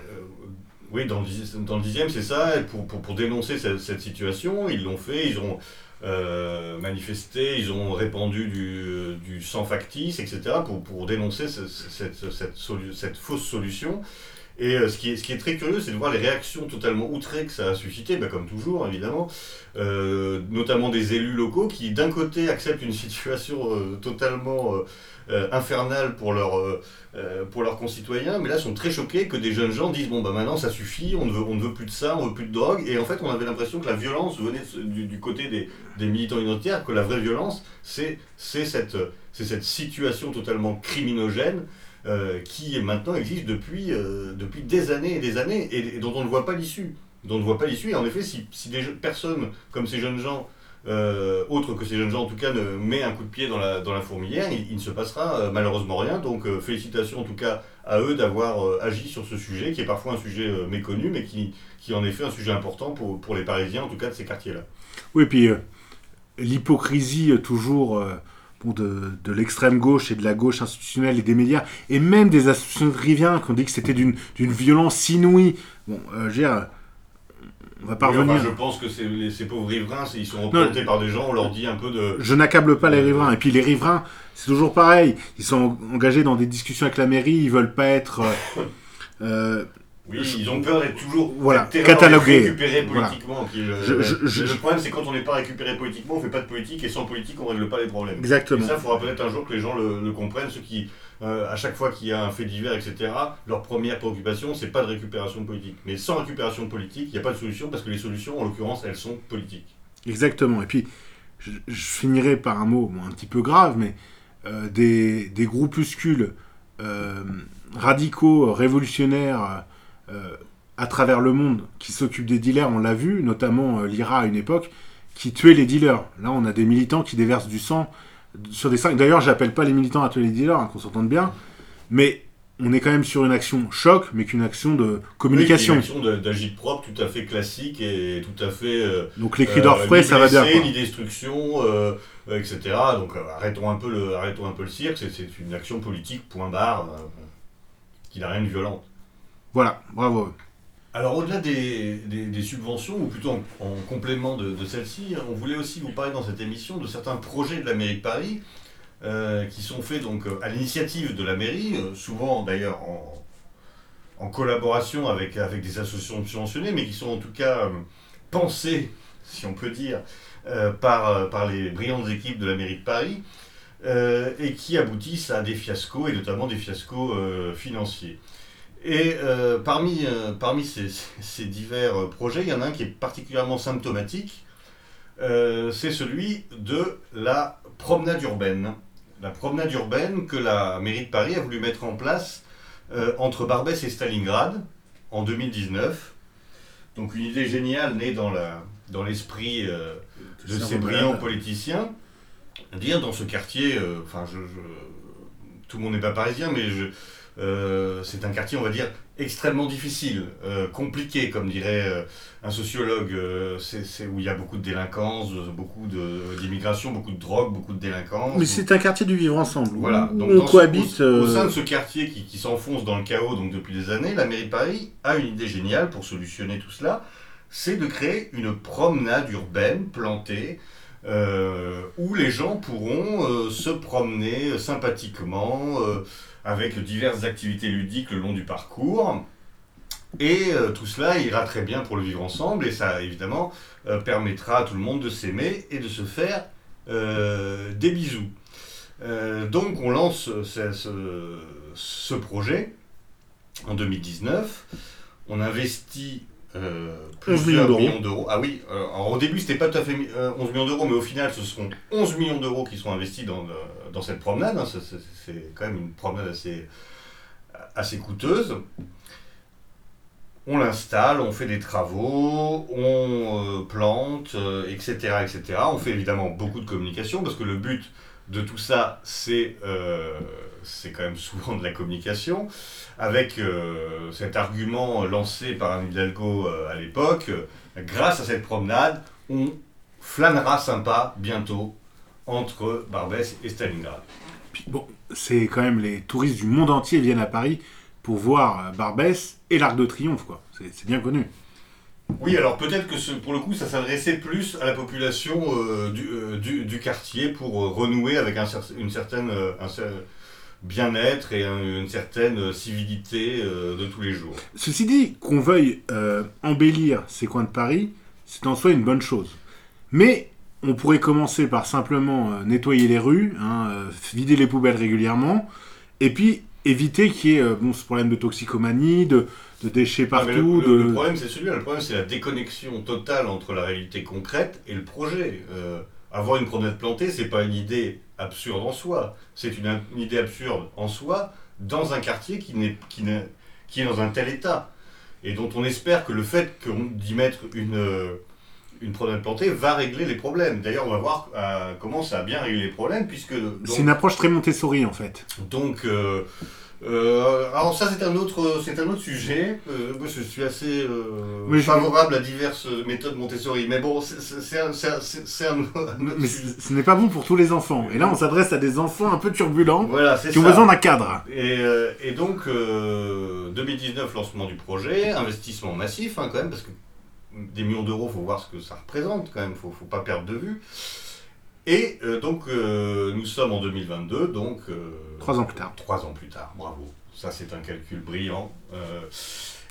Oui, dans le, dans le dixième, c'est ça, pour, pour dénoncer cette, cette situation, ils l'ont fait, ils ont euh, manifesté, ils ont répandu du, du sang factice, etc., pour, pour dénoncer ce- ce- cette, cette fausse solution. Et euh, ce, qui est, ce qui est très curieux, c'est de voir les réactions totalement outrées que ça a suscité, bah, comme toujours, évidemment, euh, notamment des élus locaux qui, d'un côté, acceptent une situation euh, totalement infernale pour leur, pour leurs concitoyens, mais là sont très choqués que des jeunes gens disent bon bah maintenant ça suffit, on ne veut, on ne veut plus de ça, on veut plus de drogue, et en fait on avait l'impression que la violence venait du, du côté des, des militants identitaires, que la vraie violence c'est cette, cette situation totalement criminogène qui maintenant existe depuis, euh, depuis des années et des années, et, et dont on ne voit pas l'issue. Dont on ne voit pas l'issue, et en effet si, si des personnes comme ces jeunes gens euh, autre que ces jeunes gens en tout cas ne met un coup de pied dans la, dans la fourmilière, il, ne se passera euh, malheureusement rien. Donc euh, félicitations en tout cas à eux d'avoir euh, agi sur ce sujet, qui est parfois un sujet euh, méconnu, mais qui, qui est en effet un sujet important pour, pour les Parisiens, en tout cas de ces quartiers-là. Oui, puis euh, l'hypocrisie euh, toujours euh, bon, de, de l'extrême gauche et de la gauche institutionnelle et des médias, et même des associations de riviens qui ont dit que c'était d'une d'une violence inouïe. Bon, euh, je veux dire, on va pas Oui, enfin, revenir. je pense que les- ces pauvres riverains, ils sont représentés par des gens, on leur dit un peu de... Je n'accable pas les riverains. Et puis les riverains, c'est toujours pareil. Ils sont engagés dans des discussions avec la mairie, ils veulent pas être. euh, Oui, ils ont peur d'être toujours Voilà, catalogués. récupérés Voilà. politiquement. le, Je- je- le- problème, c'est quand on n'est pas récupéré politiquement, on fait pas de politique, et sans politique, on règle pas les problèmes. exactement. Et ça, il faudra peut-être un jour que les gens le, le comprennent, ceux qui, euh, à chaque fois qu'il y a un fait divers, etc., leur première préoccupation, c'est pas de récupération politique. Mais sans récupération politique, il n'y a pas de solution, parce que les solutions, en l'occurrence, elles sont politiques. Exactement. Et puis, je, finirai par un mot bon, un petit peu grave, mais euh, des, des groupuscules euh, radicaux, révolutionnaires à travers le monde qui s'occupent des dealers, on l'a vu, notamment euh, l'IRA à une époque, qui tuaient les dealers. Là, on a des militants qui déversent du sang sur des. D'ailleurs, j'appelle pas les militants à tuer les dealers, hein, qu'on s'entende bien, mais on est quand même sur une action choc, mais qu'une action de communication. Oui, une action d'agite propre tout à fait classique et tout à fait. euh, Donc les cris euh, d'orfraie, ça va bien. Ni destruction, euh, euh, etc. Donc euh, arrêtons un peu le, arrêtons un peu le cirque. C'est- une action politique, point barre, euh, qui n'a rien de violent. Voilà, bravo. Alors au-delà des, des- subventions, ou plutôt en, en complément de, celles-ci, on voulait aussi vous parler dans cette émission de certains projets de la mairie de Paris euh, qui sont faits donc euh, à l'initiative de la mairie, euh, souvent d'ailleurs en, en collaboration avec, avec des associations subventionnées, mais qui sont en tout cas pensées, si on peut dire, par, par les brillantes équipes de la mairie de Paris, et qui aboutissent à des fiascos, et notamment des fiascos financiers. Et euh, parmi, euh, parmi ces, ces divers euh, projets, il y en a un qui est particulièrement symptomatique, euh, c'est celui de la promenade urbaine. La promenade urbaine que la mairie de Paris a voulu mettre en place entre Barbès et Stalingrad en 2019. Donc une idée géniale née dans la- dans l'esprit de ces brillants politiciens, dire dans ce quartier, enfin je, je- tout le monde n'est pas parisien, mais je, euh, c'est un quartier, on va dire, extrêmement difficile, euh, compliqué, comme dirait euh, un sociologue. c'est où il y a beaucoup de délinquance, beaucoup de- d'immigration, beaucoup de drogue, beaucoup de délinquance. Mais c'est un quartier du vivre ensemble. Voilà, donc on ce- cohabite. au, au sein de ce quartier qui, qui s'enfonce dans le chaos donc depuis des années, la mairie de Paris a une idée géniale pour solutionner tout cela, c'est de créer une promenade urbaine plantée où les gens pourront se promener sympathiquement avec diverses activités ludiques le long du parcours. Et euh, tout cela ira très bien pour le vivre ensemble et ça évidemment euh, permettra à tout le monde de s'aimer et de se faire euh, des bisous. Donc on lance ce, ce- ce projet en 2019. On investit euh, 11 millions plusieurs d'euros. millions d'euros. Ah oui, euh, alors au début c'était pas tout à fait mi- euh, 11 millions d'euros, mais au final ce seront 11 millions d'euros qui sont investis dans, le- dans cette promenade. hein. C'est- quand même une promenade assez, assez coûteuse. On l'installe, on fait des travaux, on euh, plante, euh, etc., etc. On fait évidemment beaucoup de communication parce que le but de tout ça, c'est euh, c'est quand même souvent de la communication. Avec euh, cet argument lancé par un Hidalgo euh, à l'époque, grâce à cette promenade, on flânera sympa bientôt entre Barbès et Stalingrad. puis bon, c'est quand même les touristes du monde entier viennent à Paris pour voir Barbès et l'Arc de Triomphe, quoi. C'est bien connu. Oui, alors peut-être que pour le coup, ça s'adressait plus à la population euh, du, euh, du- du quartier pour euh, renouer avec un une certaine bien-être et un- une certaine civilité de tous les jours. Ceci dit, qu'on veuille embellir ces coins de Paris, c'est en soi une bonne chose. Mais on pourrait commencer par simplement nettoyer les rues, hein, vider les poubelles régulièrement, et puis éviter qu'il y ait bon, ce problème de toxicomanie, de, de déchets partout. le, le- de... le problème, c'est celui-là. Le problème, c'est la déconnexion totale entre la réalité concrète et le projet. Euh, avoir une promenade plantée, c'est pas une idée absurde en soi. C'est une, une idée absurde en soi dans un quartier qui, n'est, qui, n'est- qui est dans un tel état. Et dont on espère que le fait qu'on- d'y mettre une, euh, une promenade plantée va régler les problèmes. D'ailleurs, on va voir euh, comment ça a bien réglé les problèmes, puisque... donc- C'est une approche très Montessori, en fait. donc, euh, euh, alors ça c'est un autre, c'est un autre sujet. Euh, moi je suis assez euh, Oui, je- favorable à diverses méthodes Montessori, mais bon, c'est- un, un- un- Mais ce n'est pas bon pour tous les enfants. Et là, on s'adresse à des enfants un peu turbulents Voilà, qui ont besoin d'un cadre. Et, et donc, euh, 2019, lancement du projet, investissement massif hein, quand même, parce que des millions d'euros, faut voir ce que ça représente quand même, faut, faut pas perdre de vue. Et euh, donc, euh, nous sommes en 2022, donc... euh, Trois ans plus tard. Trois ans plus tard, bravo. Ça, c'est un calcul brillant.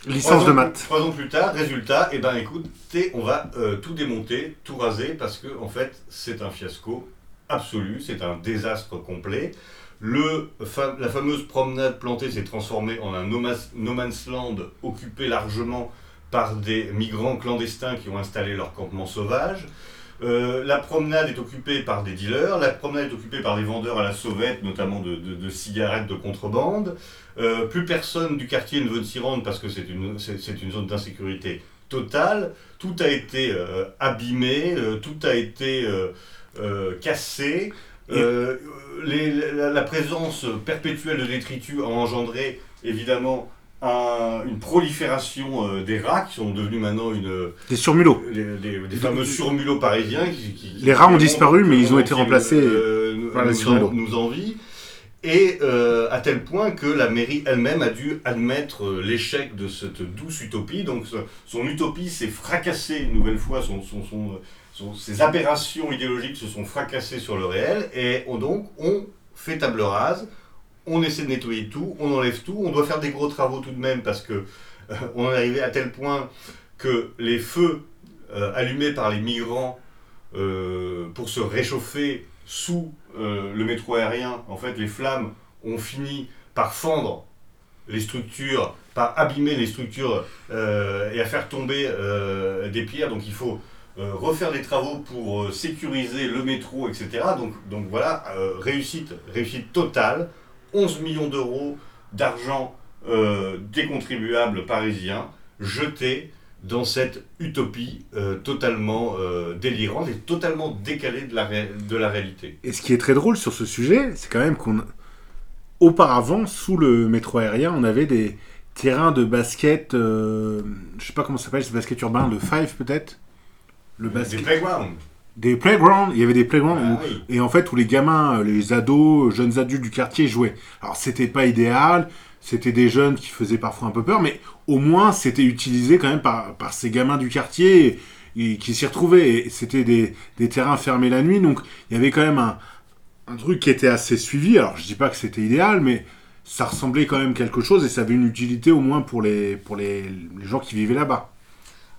Licence de maths. Trois ans plus tard, résultat, eh ben écoutez, on va tout démonter, tout raser, parce que en fait, c'est un fiasco absolu, c'est un désastre complet. Le, fa- la fameuse promenade plantée s'est transformée en un no man's land occupé largement par des migrants clandestins qui ont installé leur campement sauvage. Euh, la promenade est occupée par des dealers, la promenade est occupée par des vendeurs à la sauvette, notamment de, de- de cigarettes de contrebande. Euh, plus personne du quartier ne veut s'y rendre parce que c'est une, c'est, c'est une zone d'insécurité totale. Tout a été euh, abîmé, tout a été cassé. Les- la, la présence perpétuelle de détritus a engendré évidemment un- une prolifération euh, des rats qui sont devenus maintenant une, Des surmulots. les- des fameux surmulots parisiens. Qui, qui- Les rats ont disparu, mais ils ont été remplacés euh, par les surmulots. nous envie. Et euh, à tel point que la mairie elle-même a dû admettre euh, l'échec de cette douce utopie. Donc son utopie s'est fracassée une nouvelle fois, son, son- son- son- ses aberrations idéologiques se sont fracassées sur le réel. Et on, donc on fait table rase, on essaie de nettoyer tout, on enlève tout, on doit faire des gros travaux tout de même parce que euh, on est arrivé à tel point que les feux euh, allumés par les migrants euh, pour se réchauffer sous le métro aérien, en fait, les flammes ont fini par fendre les structures, par abîmer les structures et à faire tomber des pierres. Donc il faut refaire des travaux pour sécuriser le métro, etc. Donc, donc voilà, réussite, réussite totale. 11 millions d'euros d'argent euh, des contribuables parisiens jetés dans cette utopie euh, totalement euh, délirante et totalement décalée de la, ré- de la réalité. Et ce qui est très drôle sur ce sujet, c'est quand même qu'on auparavant, sous le métro aérien, on avait des terrains de basket, euh, je sais pas comment ça s'appelle, c'est basket urbain, le Five peut-être? Le Des basket. playgrounds. Des playgrounds, il y avait des playgrounds Ah où- oui. et en fait où les gamins, euh, les ados, jeunes adultes du quartier jouaient. Alors c'était pas idéal, c'était des jeunes qui faisaient parfois un peu peur, mais au moins c'était utilisé quand même par, par ces gamins du quartier et, et qui s'y retrouvaient. Et c'était des, des terrains fermés la nuit, donc il y avait quand même un, un truc qui était assez suivi. Alors je dis pas que c'était idéal, mais ça ressemblait quand même quelque chose et ça avait une utilité au moins pour les, pour les, les gens qui vivaient là-bas.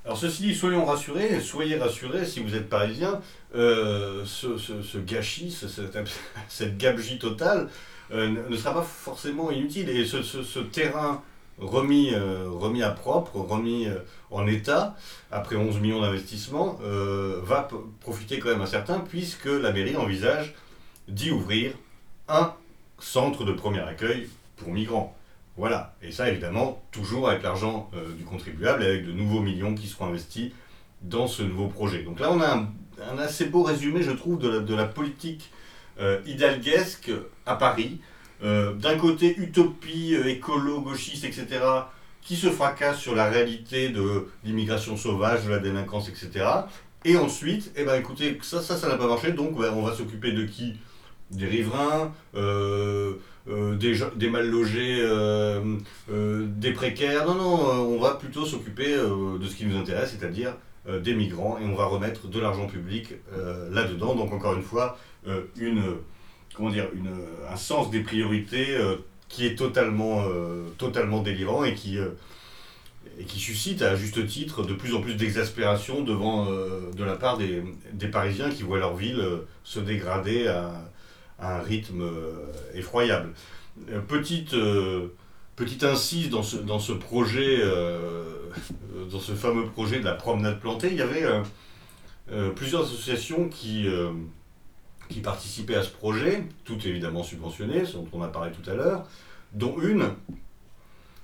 Alors ceci dit, soyons rassurés, soyez rassurés si vous êtes parisien, euh, ce, gâchis, ce- cette, gabegie totale euh, ne- sera pas forcément inutile. Et ce, terrain remis, euh, remis à propre, remis en état, après 11 millions d'investissements, va profiter quand même à certains, puisque la mairie envisage d'y ouvrir un centre de premier accueil pour migrants. Voilà, et ça évidemment, toujours avec l'argent euh, du contribuable et avec de nouveaux millions qui seront investis dans ce nouveau projet. Donc là, on a un, assez beau résumé, je trouve, de la, politique euh, à Paris. Euh, D'un côté, utopie euh, écolo, gauchiste, etc., qui se fracasse sur la réalité de l'immigration sauvage, de la délinquance, etc. Et ensuite, eh ben, écoutez, ça, ça, ça n'a pas marché, donc ouais, on va s'occuper de qui? Des riverains, euh, des, mal logés, euh, euh, des précaires. Non, non, on va plutôt s'occuper de ce qui nous intéresse, c'est-à-dire des migrants, et on va remettre de l'argent public là-dedans. Donc encore une fois, une, comment dire, un sens des priorités qui est totalement, totalement délirant et qui, et qui suscite à juste titre de plus en plus d'exaspération devant, de la part des, des Parisiens qui voient leur ville se dégrader à, à un rythme euh, effroyable. Euh, petite, euh, petite incise dans ce, dans ce projet, dans ce fameux projet de la promenade plantée, il y avait plusieurs associations qui, qui participaient à ce projet, toutes évidemment subventionnées, ce dont on a parlé tout à l'heure, dont une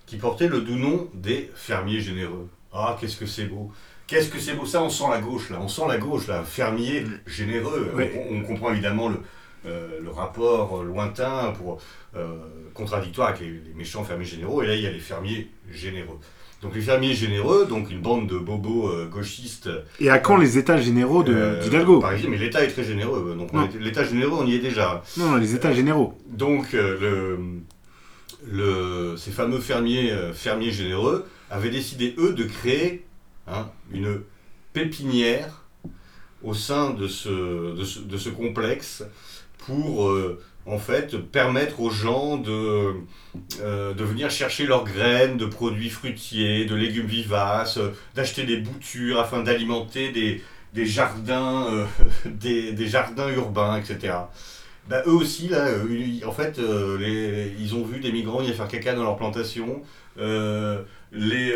qui portait le doux nom des fermiers généreux. Ah, qu'est-ce que c'est beau Qu'est-ce que c'est beau Ça, on sent la gauche, là. On sent la gauche, là. Fermier généreux. Oui. On, on comprend évidemment le, euh, le rapport lointain, pour, euh, contradictoire avec les, les méchants fermiers généraux. Et là, il y a les fermiers généreux. Donc les fermiers généreux, donc une bande de bobos euh, gauchistes Et à quand les états généraux de- d'Hidalgo? parisien, mais l'État est très généreux. Donc l'État généreux, on y est déjà. Non, non, les états généraux. Donc, le, le- ces fameux fermiers, fermiers généreux avaient décidé, eux, de créer hein, une pépinière au sein de ce, de ce, de ce complexe pour, euh, en fait, permettre aux gens de, euh, de venir chercher leurs graines de produits fruitiers, de légumes vivaces, euh, d'acheter des boutures afin d'alimenter des, des jardins, des, des jardins urbains, etc. Bah, eux aussi, là, ils- en fait, ils ont vu des migrants venir faire caca dans leur plantation, euh, les,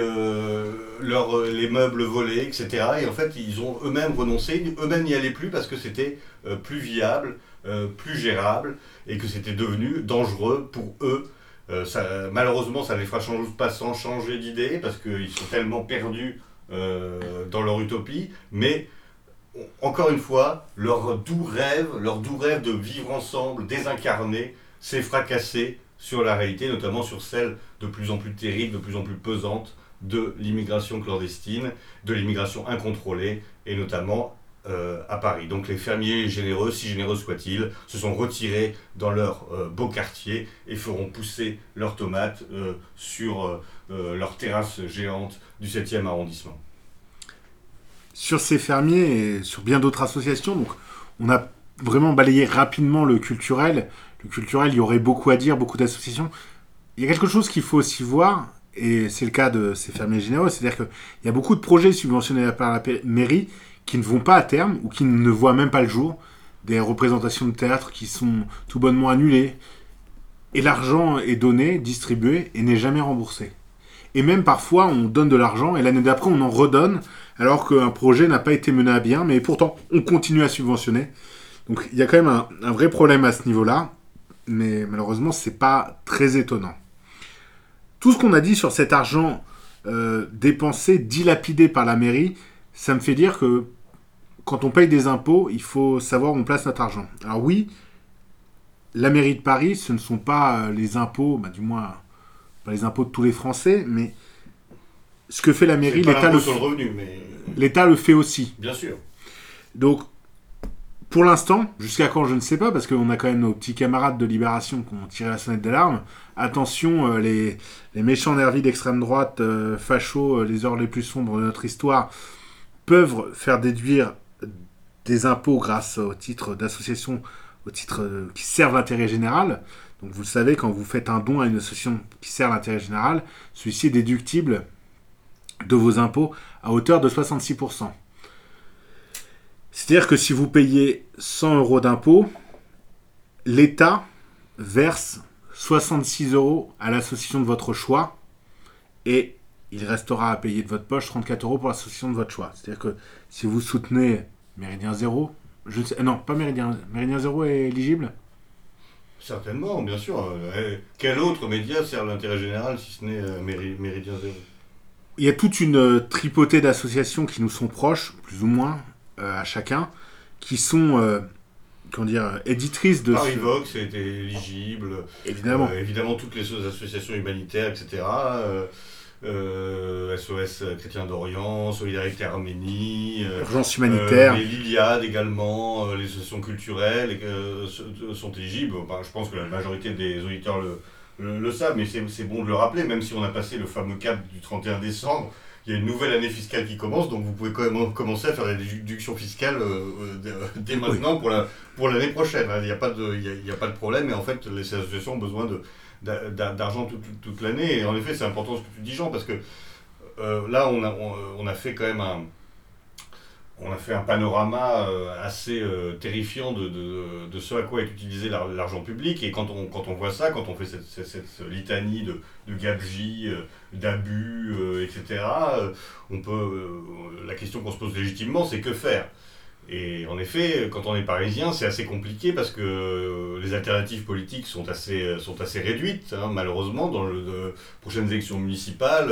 leurs- les meubles volés, etc. Et en fait, ils ont eux-mêmes renoncé, eux-mêmes n'y allaient plus parce que c'était plus viable, euh, plus gérable, et que c'était devenu dangereux pour eux. Euh, ça, malheureusement, ça ne les fera pas sans changer d'idée, parce qu'ils sont tellement perdus euh, dans leur utopie, mais encore une fois, leur doux rêve, leur doux rêve de vivre ensemble, désincarné, s'est fracassé sur la réalité, notamment sur celle de plus en plus terrible, de plus en plus pesante de l'immigration clandestine, de l'immigration incontrôlée, et notamment euh, à Paris. Donc les fermiers généreux, si généreux soient-ils, se sont retirés dans leur euh, beau quartier et feront pousser leurs tomates euh, sur euh, leur terrasse géante du 7e arrondissement. sur ces fermiers et sur bien d'autres associations. Donc, on a vraiment balayé rapidement le culturel. Le culturel, il y aurait beaucoup à dire, beaucoup d'associations. Il y a quelque chose qu'il faut aussi voir, et c'est le cas de ces fermiers généraux, c'est-à-dire qu'il y a beaucoup de projets subventionnés par la mairie qui ne vont pas à terme ou qui ne voient même pas le jour. Des représentations de théâtre qui sont tout bonnement annulées. Et l'argent est donné, distribué et n'est jamais remboursé. Et même parfois, on donne de l'argent et l'année d'après, on en redonne alors qu'un projet n'a pas été mené à bien, mais pourtant, on continue à subventionner. Donc il y a quand même un, vrai problème à ce niveau-là, mais malheureusement, c'est pas très étonnant. Tout ce qu'on a dit sur cet argent euh, dépensé, dilapidé par la mairie, ça me fait dire que quand on paye des impôts, il faut savoir où on place notre argent. Alors oui, la mairie de Paris, ce ne sont pas euh, les impôts, bah, du moins pas les impôts de tous les Français, mais ce que fait la mairie, pas l'État le, mais fait aussi. bien sûr. Donc, pour l'instant, jusqu'à quand je ne sais pas, parce qu'on a quand même nos petits camarades de Libération qui ont tiré la sonnette d'alarme. Attention, euh, les, les méchants nervis d'extrême droite, euh, fachos, euh, les heures les plus sombres de notre histoire, peuvent faire déduire des impôts grâce au titre d'association, au titre euh, qui servent l'intérêt général. Donc vous le savez, quand vous faites un don à une association qui sert l'intérêt général, celui-ci est déductible de vos impôts à hauteur de 66%. C'est-à-dire que si vous payez 100 euros d'impôts, l'État verse 66 euros à l'association de votre choix et il restera à payer de votre poche 34 euros pour l'association de votre choix. C'est-à-dire que si vous soutenez Méridien Zéro, je ne sais, euh, non, pas Méridien, Méridien Zéro est éligible? Certainement, bien sûr. Euh, quel autre média sert l'intérêt général si ce n'est euh, Méri- Méridien Zéro? Il y a toute une euh, tripotée d'associations qui nous sont proches, plus ou moins, euh, à chacun, qui sont, euh, comment dire, éditrices de... Parivox était éligible. Évidemment. Euh, évidemment, toutes les associations humanitaires, etc. Euh, euh, SOS Chrétien d'Orient, Solidarité Arménie. euh, Urgence humanitaire. Euh, les Liliades également, euh, les associations culturelles euh, sont éligibles. Enfin, je pense que la majorité des auditeurs le, le, le savent, mais c'est c'est bon de le rappeler, même si on a passé le fameux cap du 31 décembre. Il y a une nouvelle année fiscale qui commence, donc vous pouvez quand même commencer à faire des déductions fiscales euh, euh, dès- maintenant pour la pour l'année prochaine. hein. Il n'y a pas de il y a, il y a pas de problème, et en fait les associations ont besoin de d'argent toute, l'année. Et en effet, c'est important ce que tu dis, Jean, parce que euh, là, on a, on, a fait quand même un, on a fait un panorama euh, assez euh, terrifiant de, ce à quoi est utilisé l'ar- l'argent public. Et quand on, quand on voit ça, quand on fait cette, litanie de, de gabegie, euh, d'abus, euh, etc., euh, on peut, euh, la question qu'on se pose légitimement, c'est que faire? Et en effet, quand on est parisien, c'est assez compliqué parce que euh, les alternatives politiques sont assez, euh, sont assez réduites, hein, malheureusement, dans les prochaines élections municipales.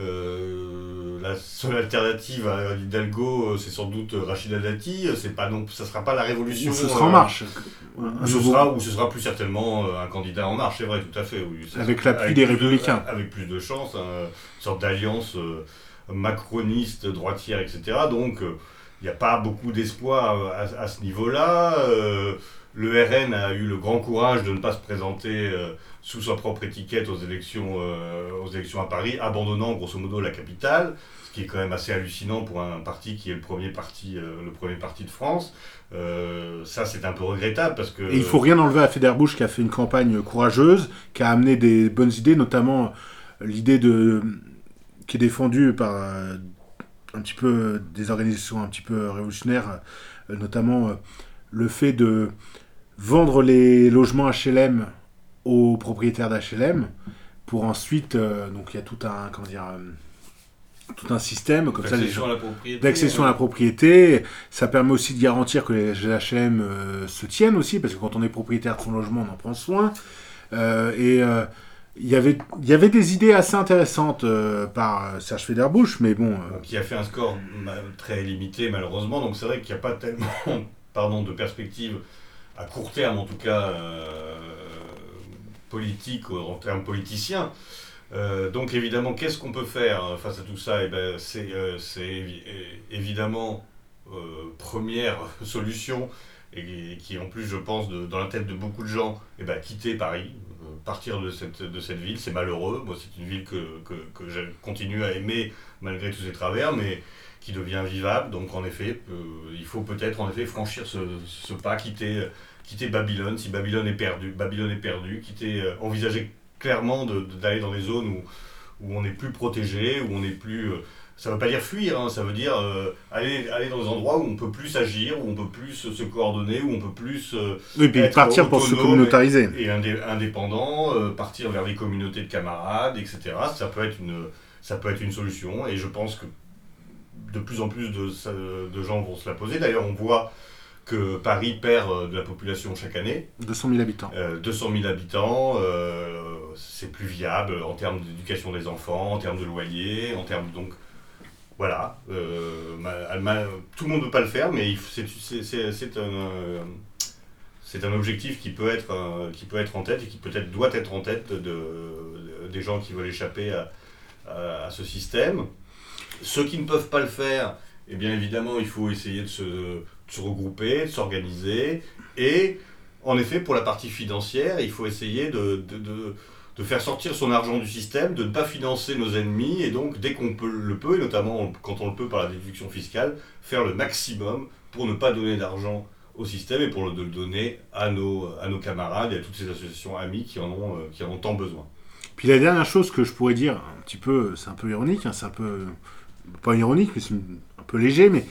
euh, la seule alternative à Hidalgo, c'est sans doute Rachida Dati. C'est pas non, ça sera pas la révolution. Ou ce sera en marche. Ou ce, sera, ou ce sera plus certainement un candidat en marche, c'est vrai, tout à fait. Oui. Avec l'appui des de- Républicains. avec plus de chance, hein, une sorte d'alliance euh, macroniste, droitière, etc. Donc, euh, il n'y a pas beaucoup d'espoir euh, à, ce niveau-là. Euh, le RN a eu le grand courage de ne pas se présenter euh, sous sa propre étiquette aux élections, aux élections à Paris, abandonnant grosso modo la capitale, ce qui est quand même assez hallucinant pour un parti qui est le premier parti, le premier parti de France. Ça, c'est un peu regrettable parce que. Il faut rien enlever à Federbush qui a fait une campagne courageuse, qui a amené des bonnes idées, notamment l'idée de qui est défendue par un petit peu des organisations un petit peu révolutionnaires, euh, notamment euh, le fait de vendre les logements HLM aux propriétaires d'HLM pour ensuite euh, donc il y a tout un comment dire euh, tout un système comme ça les gens à la propriété. d'accession à la propriété. Ça permet aussi de garantir que les HLM euh, se tiennent aussi, parce que quand on est propriétaire de son logement, on en prend soin. Euh, et euh, il y avait- il y avait des idées assez intéressantes euh, par euh, Serge Federbush, mais bon, euh, qui a fait un score très limité malheureusement. Donc c'est vrai qu'il n'y a pas tellement pardon, de perspective à court terme en tout cas euh, politique en termes politiciens. Donc évidemment, qu'est-ce qu'on peut faire face à tout ça? Eh ben, C'est évi- évidemment première solution et qui en plus je pense dans la tête de beaucoup de gens, eh ben, quitter Paris, partir de cette, ville. C'est malheureux, c'est une ville que, que, que je continue à aimer malgré tous ses travers, mais qui devient vivable. Donc en effet, euh, il faut peut-être en effet franchir ce, pas, quitter, quitter Babylone, si Babylone est perdu, Babylone est perdu, quitter, euh, envisager clairement d'aller dans des zones où, où on est plus protégé, où on est plus... ça ne veut pas dire fuir, hein, ça veut dire euh, aller, aller dans des endroits où on peut plus agir, où on peut plus se coordonner, où on peut plus... euh, oui, puis être partir pour se communautariser. et indé- indépendant, euh, partir vers des communautés de camarades, etc. Ça peut être une, ça peut être une solution et je pense que de plus en plus de, de gens vont se la poser. D'ailleurs, on voit que Paris perd euh, de la population chaque année, 200 000 habitants. Euh, 200 000 habitants, c'est plus viable en termes d'éducation des enfants, en termes de loyer, en termes donc voilà, euh, tout le monde ne peut pas le faire, mais euh, c'est un objectif qui peut, être, euh, qui peut être en tête et qui peut-être doit être en tête de, de- des gens qui veulent échapper à, ce système. Ceux qui ne peuvent pas le faire, eh bien évidemment, il faut essayer de se regrouper, de s'organiser. Et en effet, pour la partie financière, il faut essayer de, de- faire sortir son argent du système, de ne pas financer nos ennemis, et donc dès qu'on peut, le peut, et notamment quand on le peut par la déduction fiscale, faire le maximum pour ne pas donner d'argent au système et pour le, donner à nos, camarades et à toutes ces associations amies qui en ont, euh, qui en ont tant besoin. Puis la dernière chose que je pourrais dire, un petit peu, c'est un peu ironique, hein, c'est un peu, pas ironique, mais c'est un peu léger, mais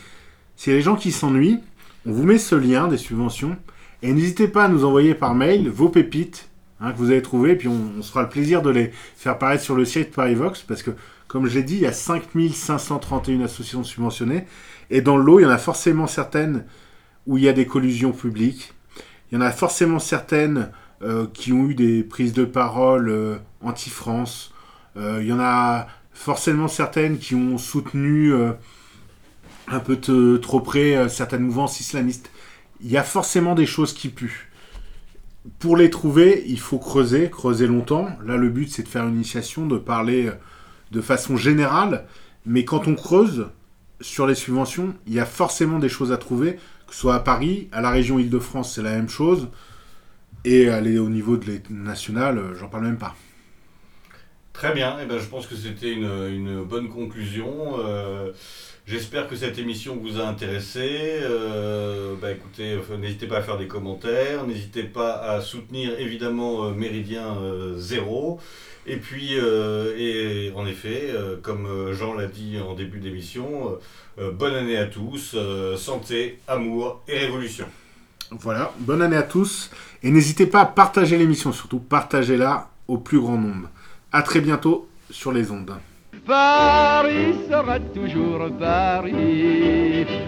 c'est les gens qui s'ennuient, on vous met ce lien des subventions, et n'hésitez pas à nous envoyer par mail vos pépites hein, que vous avez trouvées, puis on, on fera le plaisir de les faire apparaître sur le site Parivox, parce que, comme je l'ai dit, il y a 5531 associations subventionnées, et dans le lot, il y en a forcément certaines où il y a des collusions publiques, il y en a forcément certaines euh, qui ont eu des prises de parole euh, anti-France. Euh, Il y en a forcément certaines qui ont soutenu euh, un peu trop près euh, certaines mouvances islamistes. Il y a forcément des choses qui puent. Pour les trouver, il faut creuser, creuser longtemps. Là, le but, c'est de faire une initiation, de parler euh, de façon générale. Mais quand on creuse sur les subventions, il y a forcément des choses à trouver, que ce soit à Paris, à la région Île-de-France, c'est la même chose. Et aller au niveau de national, euh, j'en parle même pas. Très bien, eh ben, je pense que c'était une, une bonne conclusion. Euh, J'espère que cette émission vous a intéressé. Euh, bah, écoutez, euh, n'hésitez pas à faire des commentaires, n'hésitez pas à soutenir évidemment euh, Méridien Zéro. Et puis, et en effet, comme Jean l'a dit en début d'émission, bonne année à tous, santé, amour et révolution. Voilà, bonne année à tous. Et n'hésitez pas à partager l'émission, surtout partagez-la au plus grand nombre. À très bientôt sur les ondes. Paris sera toujours Paris.